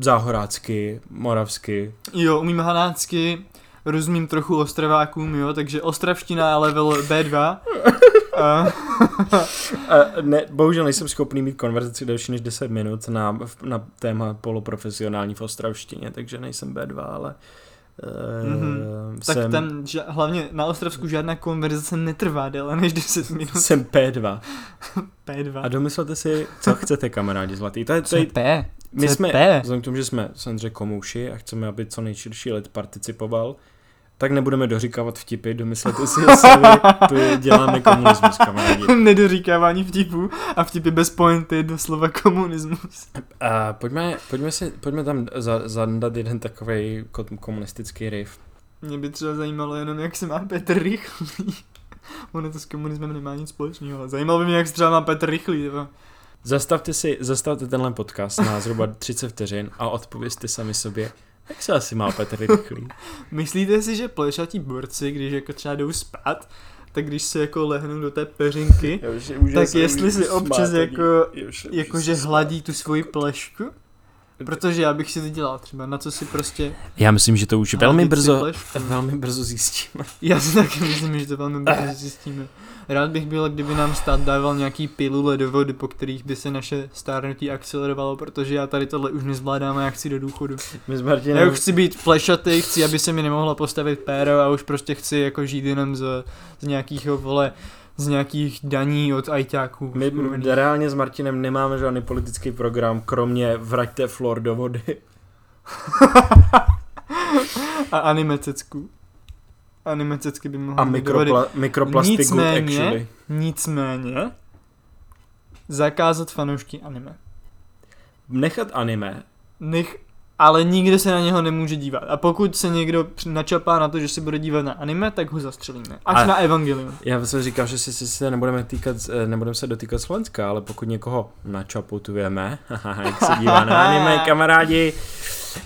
A: záhorácky, moravsky.
B: Jo, umím hanácky, rozumím trochu ostravákům, jo, takže ostravština je level B2. a,
A: A ne, bohužel nejsem schopný mít konverzaci delší než 10 minut na, na téma poloprofesionální v ostravštině, takže nejsem B2, ale uh,
B: Mhm. tak
A: jsem,
B: tam ža- hlavně na Ostravsku žádná konverzace netrvá déle než 10 minut.
A: jsem P2.
B: P2.
A: A domyslete si, co chcete, kamarádi zlatý. To je, to je,
B: P?
A: my
B: Co je
A: jsme,
B: P?
A: vzhledem k tomu, že jsme samozřejmě komouši a chceme, aby co nejširší lid participoval, tak nebudeme doříkávat vtipy, domyslete si, že sami tu děláme komunismus, kamarádi.
B: Nedoříkávání vtipů a vtipy bez pointy doslova komunismus.
A: A pojďme, pojďme, si, pojďme tam za, zandat jeden takový komunistický riff.
B: Mě by třeba zajímalo jenom, jak se má Petr Rychlý. Ono to s komunismem nemá nic společného, ale zajímalo by mě, jak se třeba má Petr Rychlý. Nebo...
A: Zastavte si, zastavte tenhle podcast na zhruba 30 vteřin a odpovězte sami sobě, jak se asi má Petr Rychlý.
B: Myslíte si, že plešatí borci, když jako třeba jdou spát, tak když se jako lehnou do té peřinky, Tak jestli si občas jako- jakože hladí tu svoji plešku? Protože já bych si to dělal třeba, na co si prostě...
A: Já myslím, že to už velmi
B: hladit si
A: brzo, velmi brzo zjistíme.
B: Já si taky myslím, že to velmi brzo zjistíme. Rád bych byl, kdyby nám stát dával nějaký pilule do vody, po kterých by se naše stárnutí akcelerovalo, protože já tady tohle už nezvládám a já chci do důchodu.
A: My s
B: Já
A: Martinem,
B: už chci být plešatý, chci, aby se mi nemohla postavit péro a už prostě chci jako žít jenom z, z nějakých vole, z nějakých daní od ajťáků.
A: my
B: skurvených.
A: reálně s Martinem nemáme žádný politický program, kromě vraťte flor do vody.
B: A anime cecků. Anime cecky by mohly
A: A mikropla, mikroplasty good
B: Nicméně-
A: actually.
B: Nicméně, zakázat fanoušky anime.
A: Nechat anime
B: Nech, ale nikde se na něho nemůže dívat. A pokud se někdo načapá na to, že se bude dívat na anime, tak ho zastřelíme. Až
A: Ale-
B: na Evangelium.
A: Já jsem říkal, že si, si se nebudeme, týkat, eh, nebudeme se dotýkat Slovenska, ale pokud někoho načaputujeme, jak se dívá na anime, kamarádi,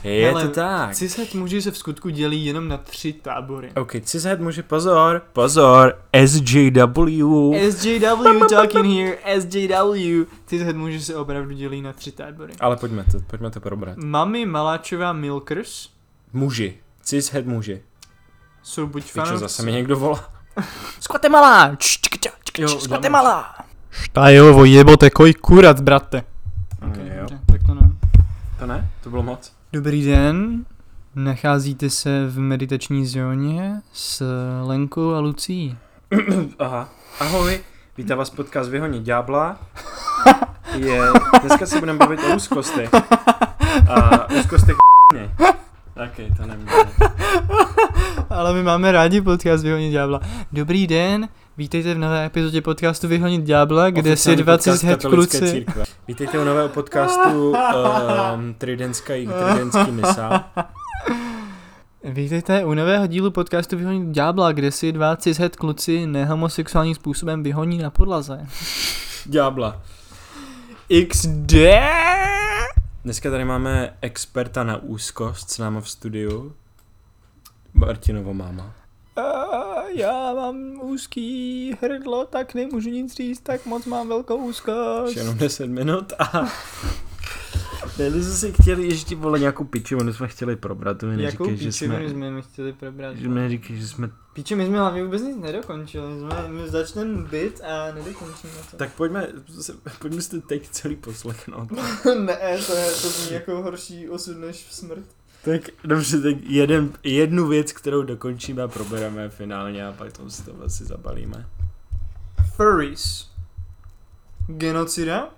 A: je
B: Hele,
A: to tak.
B: Cishet muži se v skutku dělí jenom na tři tábory.
A: OK, Cizhead může pozor, pozor, SJW.
B: SJW talking here, SJW. Cishet muži se opravdu dělí na tři tábory.
A: Ale pojďme to, pojďme to probrat.
B: Mami Maláčová Milkers
A: Muži, Cizhead muži.
B: jsou buď fanoušci...
A: zase mi někdo volá.
B: Z Guatemala!
A: Jo,
B: Z
A: dáme.
B: Guatemala! Štajovo jebote, koj kurat, brate.
A: Ok,
B: Ok,
A: jo.
B: dobře, tak to ne.
A: To ne? To bylo moc.
B: Dobrý den, nacházíte se v meditační zóně s Lenkou a Lucí.
A: Aha. Ahoj, vítá vás podcast Vyhonit ďábla. Je, dneska se budeme bavit o úzkostech. A úzkostech Ok, to neměl.
B: Ale my máme rádi podcast Vyhonit ďábla. Dobrý den, vítejte v nové epizodě podcastu Vyhonit ďábla, kde si dva kluci...
A: Vítejte u nového podcastu um, Tridentský, Tridentský misa.
B: Vítejte u nového dílu podcastu Vyhonit ďábla, kde si dva cishet kluci nehomosexuálním způsobem vyhoní na podlaze.
A: Ďábla.
B: XD!
A: Dneska tady máme experta na úzkost s náma v studiu. Martinovo máma.
B: A já mám úzký hrdlo, tak nemůžu nic říct, tak moc mám velkou úzkost.
A: Jenom 10 minut a... Ne, my jsme si chtěli ještě vole nějakou pičovinu, jsme chtěli probrat, to mi
B: Jakou
A: neříkej, že jsme...
B: jsme mi chtěli probrat?
A: Že mi neříkej, že jsme...
B: Píče, my jsme hlavně vůbec nic nedokončili, jsme, my začneme byt a nedokončíme to.
A: Tak pojďme, pojďme si to teď celý poslechnout.
B: ne, to, je, to zní jako horší osud než smrt.
A: Tak dobře, tak jeden, jednu věc, kterou dokončíme a probereme finálně a pak to si to asi zabalíme.
B: Furries. Genocida?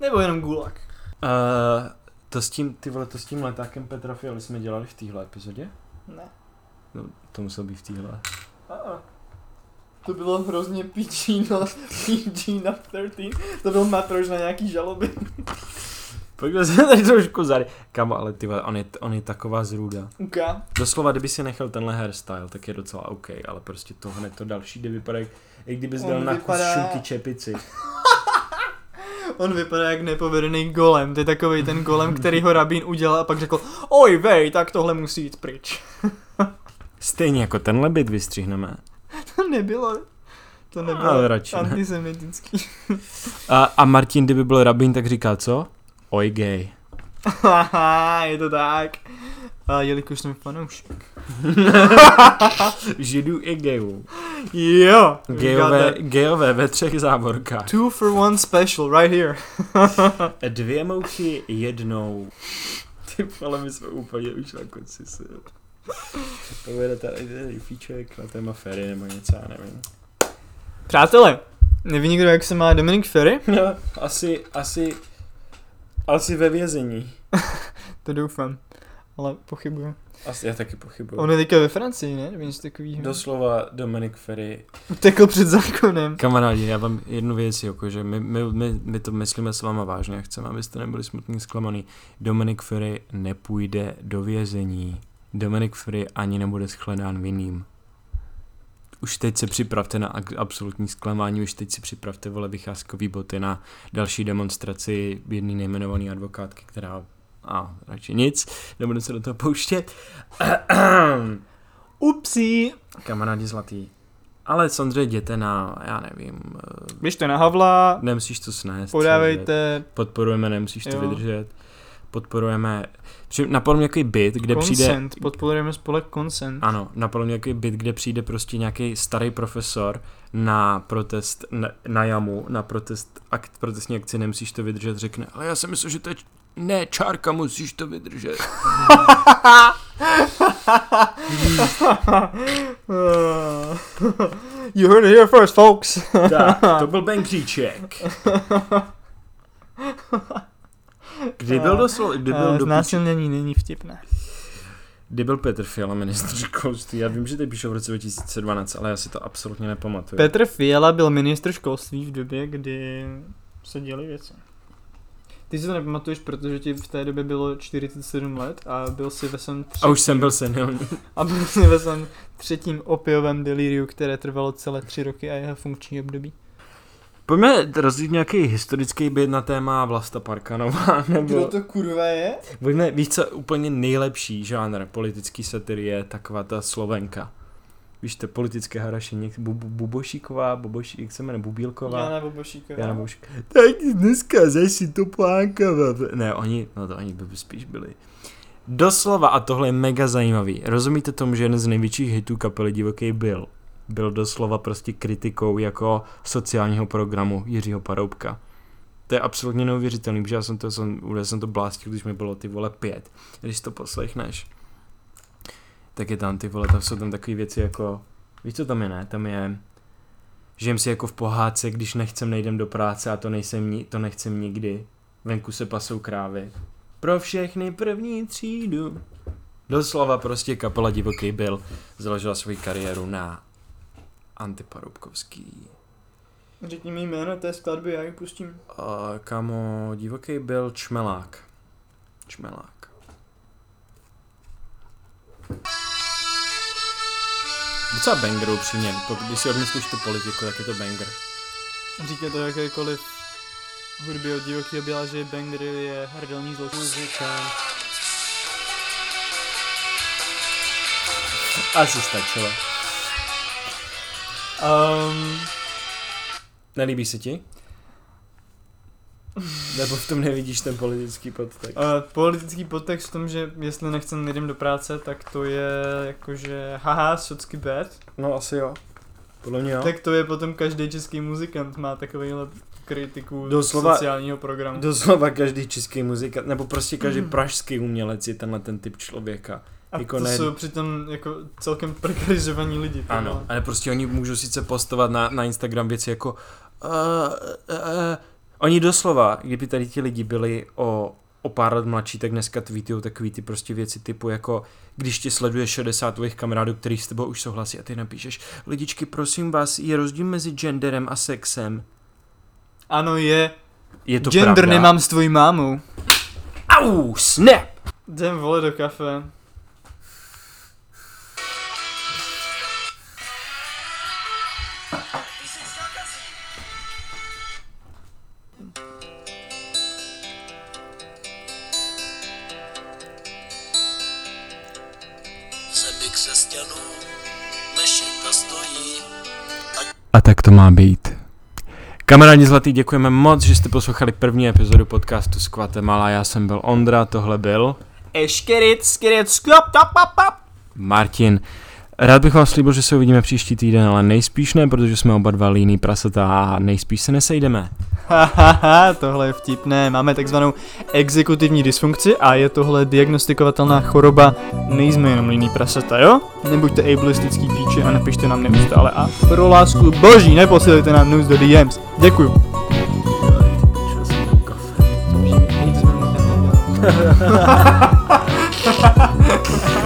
B: Nebo jenom gulag?
A: Uh, to s tím, ty vole, to s tím letákem Petra Fialy jsme dělali v téhle epizodě?
B: Ne.
A: No, to muselo být v téhle.
B: Uh-uh. To bylo hrozně PG na, PG na 13. To byl matrož na nějaký žaloby.
A: Pojďme se tady trošku zary. Kamo, ale ty on je, on je taková zrůda.
B: UK.
A: Doslova, kdyby si nechal tenhle hairstyle, tak je docela OK, ale prostě to hned to další, kde vypadá, jak, jak kdyby dal na kus
B: vypadá-
A: šunky čepici.
B: On vypadá jak nepovedený golem. To je takový ten golem, který ho rabín udělal a pak řekl Oj vej, tak tohle musí jít pryč.
A: Stejně jako tenhle byt vystřihneme.
B: To nebylo. To nebylo
A: Ale radši ne.
B: antisemitický.
A: A, a Martin, kdyby byl rabín, tak říká co? Oj gay.
B: Haha, je to tak. A jelikož jsem fanoušek.
A: Židů i gayů.
B: Jo.
A: Gayové, gayové ve třech závorkách.
B: Two for one special right here.
A: Dvě mouchy jednou. Ty vole, my jsme úplně už na konci si. Povede tady tady fíček na téma Ferry nebo něco, já nevím.
B: Přátelé, neví někdo, jak se má Dominic Ferry?
A: No, asi, asi, asi ve vězení.
B: To doufám. Ale pochybuju.
A: Asi já taky pochybuju.
B: On je teďka ve Francii, ne? Nebo něco takového.
A: Doslova Dominic Ferry.
B: Utekl před zákonem.
A: Kamarádi, já vám jednu věc, jako, že my, my, my, my to myslíme s váma vážně a chceme, abyste nebyli smutní zklamaný. Dominic Ferry nepůjde do vězení. Dominic Ferry ani nebude shledán vinným. Už teď se připravte na absolutní zklamání, už teď si připravte vole vycházkový boty na další demonstraci jedný nejmenovaný advokátky, která a radši nic, nebudu se do toho pouštět.
B: Upsi.
A: Kamarádi zlatý. Ale samozřejmě jděte na, já nevím, eh,
B: Běžte na Havla,
A: nemusíš to snést.
B: podávejte
A: Podporujeme, nemusíš to
B: Jo.
A: vydržet. Podporujeme, napadl mě nějaký byt, kde přijde,
B: consent. Podporujeme spolek Consent.
A: ano, napadl mě nějaký byt, kde přijde prostě nějaký starý profesor na protest, na, na jamu, na protest, akt, protestní akci, nemusíš to vydržet, řekne, ale já jsem myslel, že to je, ne, čárka, musíš to vydržet.
B: you heard it here first, folks.
A: tak, to byl Ben Kříček. Kdy byl doslova, kdy byl
B: Eh,
A: do
B: Znásilnění není vtipné.
A: Kdy byl Petr Fiala ministr školství? Já vím, že to píšou v roce 2012, ale já si to absolutně nepamatuju.
B: Petr Fiala byl ministr školství v době, kdy se děly věci. Ty si to nepamatuješ, protože ti v té době bylo 47 let a byl si ve svém
A: A už jsem byl senilní.
B: a byl si ve svém třetím opiovém delíriu, které trvalo celé tři roky a jeho funkční období.
A: Pojďme rozjít nějaký historický byt na téma Vlasta Parkanova, nebo...
B: kurva je?
A: Pojďme, víš co, úplně nejlepší žánr politický satiry je taková ta Slovenka. Víš, to politické harašení, bu, bu, Bubošíková, Buboší, jak se jmenuje, Bubílková.
B: Jana Bobošíková.
A: Jana Bobošík. Tak dneska zase to plánka. Ne, oni, no to oni by spíš byli. Doslova, a tohle je mega zajímavý. Rozumíte tomu, že jeden z největších hitů kapely Divoký byl? Byl doslova prostě kritikou jako sociálního programu Jiřího Paroubka. To je absolutně neuvěřitelný, protože já jsem to, jsem, já jsem to blástil, když mi bylo ty vole pět. Když to poslechneš, tak je tam ty vole, tam jsou tam takové věci jako, víš co tam je, ne? Tam je, žijem si jako v pohádce, když nechcem, nejdem do práce a to, nejsem, to nechcem nikdy. Venku se pasou krávy. Pro všechny první třídu. Doslova prostě kapela Divoký byl založila svoji kariéru na antiparubkovský.
B: Řekni mi jméno té skladby, já ji pustím.
A: A kamo, Divoký byl Čmelák. Čmelák. Docela banger upřímně, pokud když si odmyslíš tu politiku, tak je to banger.
B: Říká to jakékoliv hudby od divokého byla, že banger je hrdelní zločin.
A: Asi stačilo.
B: Um,
A: Nelíbí se ti? Nebo v tom nevidíš ten politický podtext?
B: uh, politický podtext v tom, že jestli nechcem nejdem do práce, tak to je jakože haha, socky bad.
A: No asi jo. Podle mě jo.
B: Tak to je potom každý český muzikant má takovýhle kritiku
A: Doslova-
B: sociálního programu.
A: Doslova každý český muzikant, nebo prostě každý
B: Mhm.
A: pražský umělec je tenhle ten typ člověka.
B: A
A: jako
B: to
A: ne-
B: jsou přitom jako celkem prekarizovaní lidi. ty
A: Ano, ale prostě oni můžou sice postovat na, na Instagram věci jako uh, uh, uh, oni doslova, kdyby tady ti lidi byli o, o pár let mladší, tak dneska tweetují takový ty prostě věci typu jako když tě sleduje 60 tvojich kamarádů, který s tebou už souhlasí a ty napíšeš lidičky, prosím vás, je rozdíl mezi genderem a sexem.
B: Ano, je.
A: Je to
B: Gender
A: pravda.
B: nemám s tvojí mámou.
A: Au, snap!
B: Jdem vole do kafe.
A: Tak to má být. Kamarádi zlatý, děkujeme moc, že jste poslouchali první epizodu podcastu z Guatemala. Já jsem byl Ondra, tohle byl
B: Eškerit, skirit, sklop, tap, tap, tap.
A: Martin. Rád bych vám slíbil, že se uvidíme příští týden, ale nejspíš ne, protože jsme oba dva líný prasata a nejspíš se nesejdeme.
B: Hahaha, tohle je vtipné. Máme takzvanou exekutivní dysfunkci a je tohle diagnostikovatelná choroba. Nejsme jenom líný prasata, jo? Nebuďte ableistický píče a napište nám neustále a pro lásku boží neposílejte nám news do DMs. Děkuju. Lidičky,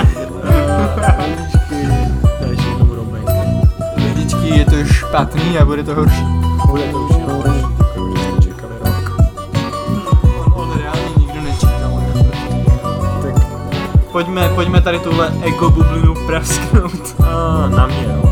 B: špatný a bude to horší.
A: Bude to už jenom horší, už jste čekali rok.
B: On reálně nikdo nečekal.
A: Tak
B: Pojďme, pojďme tady tuhle ego bublinu prasknout.
A: a, na mě jo.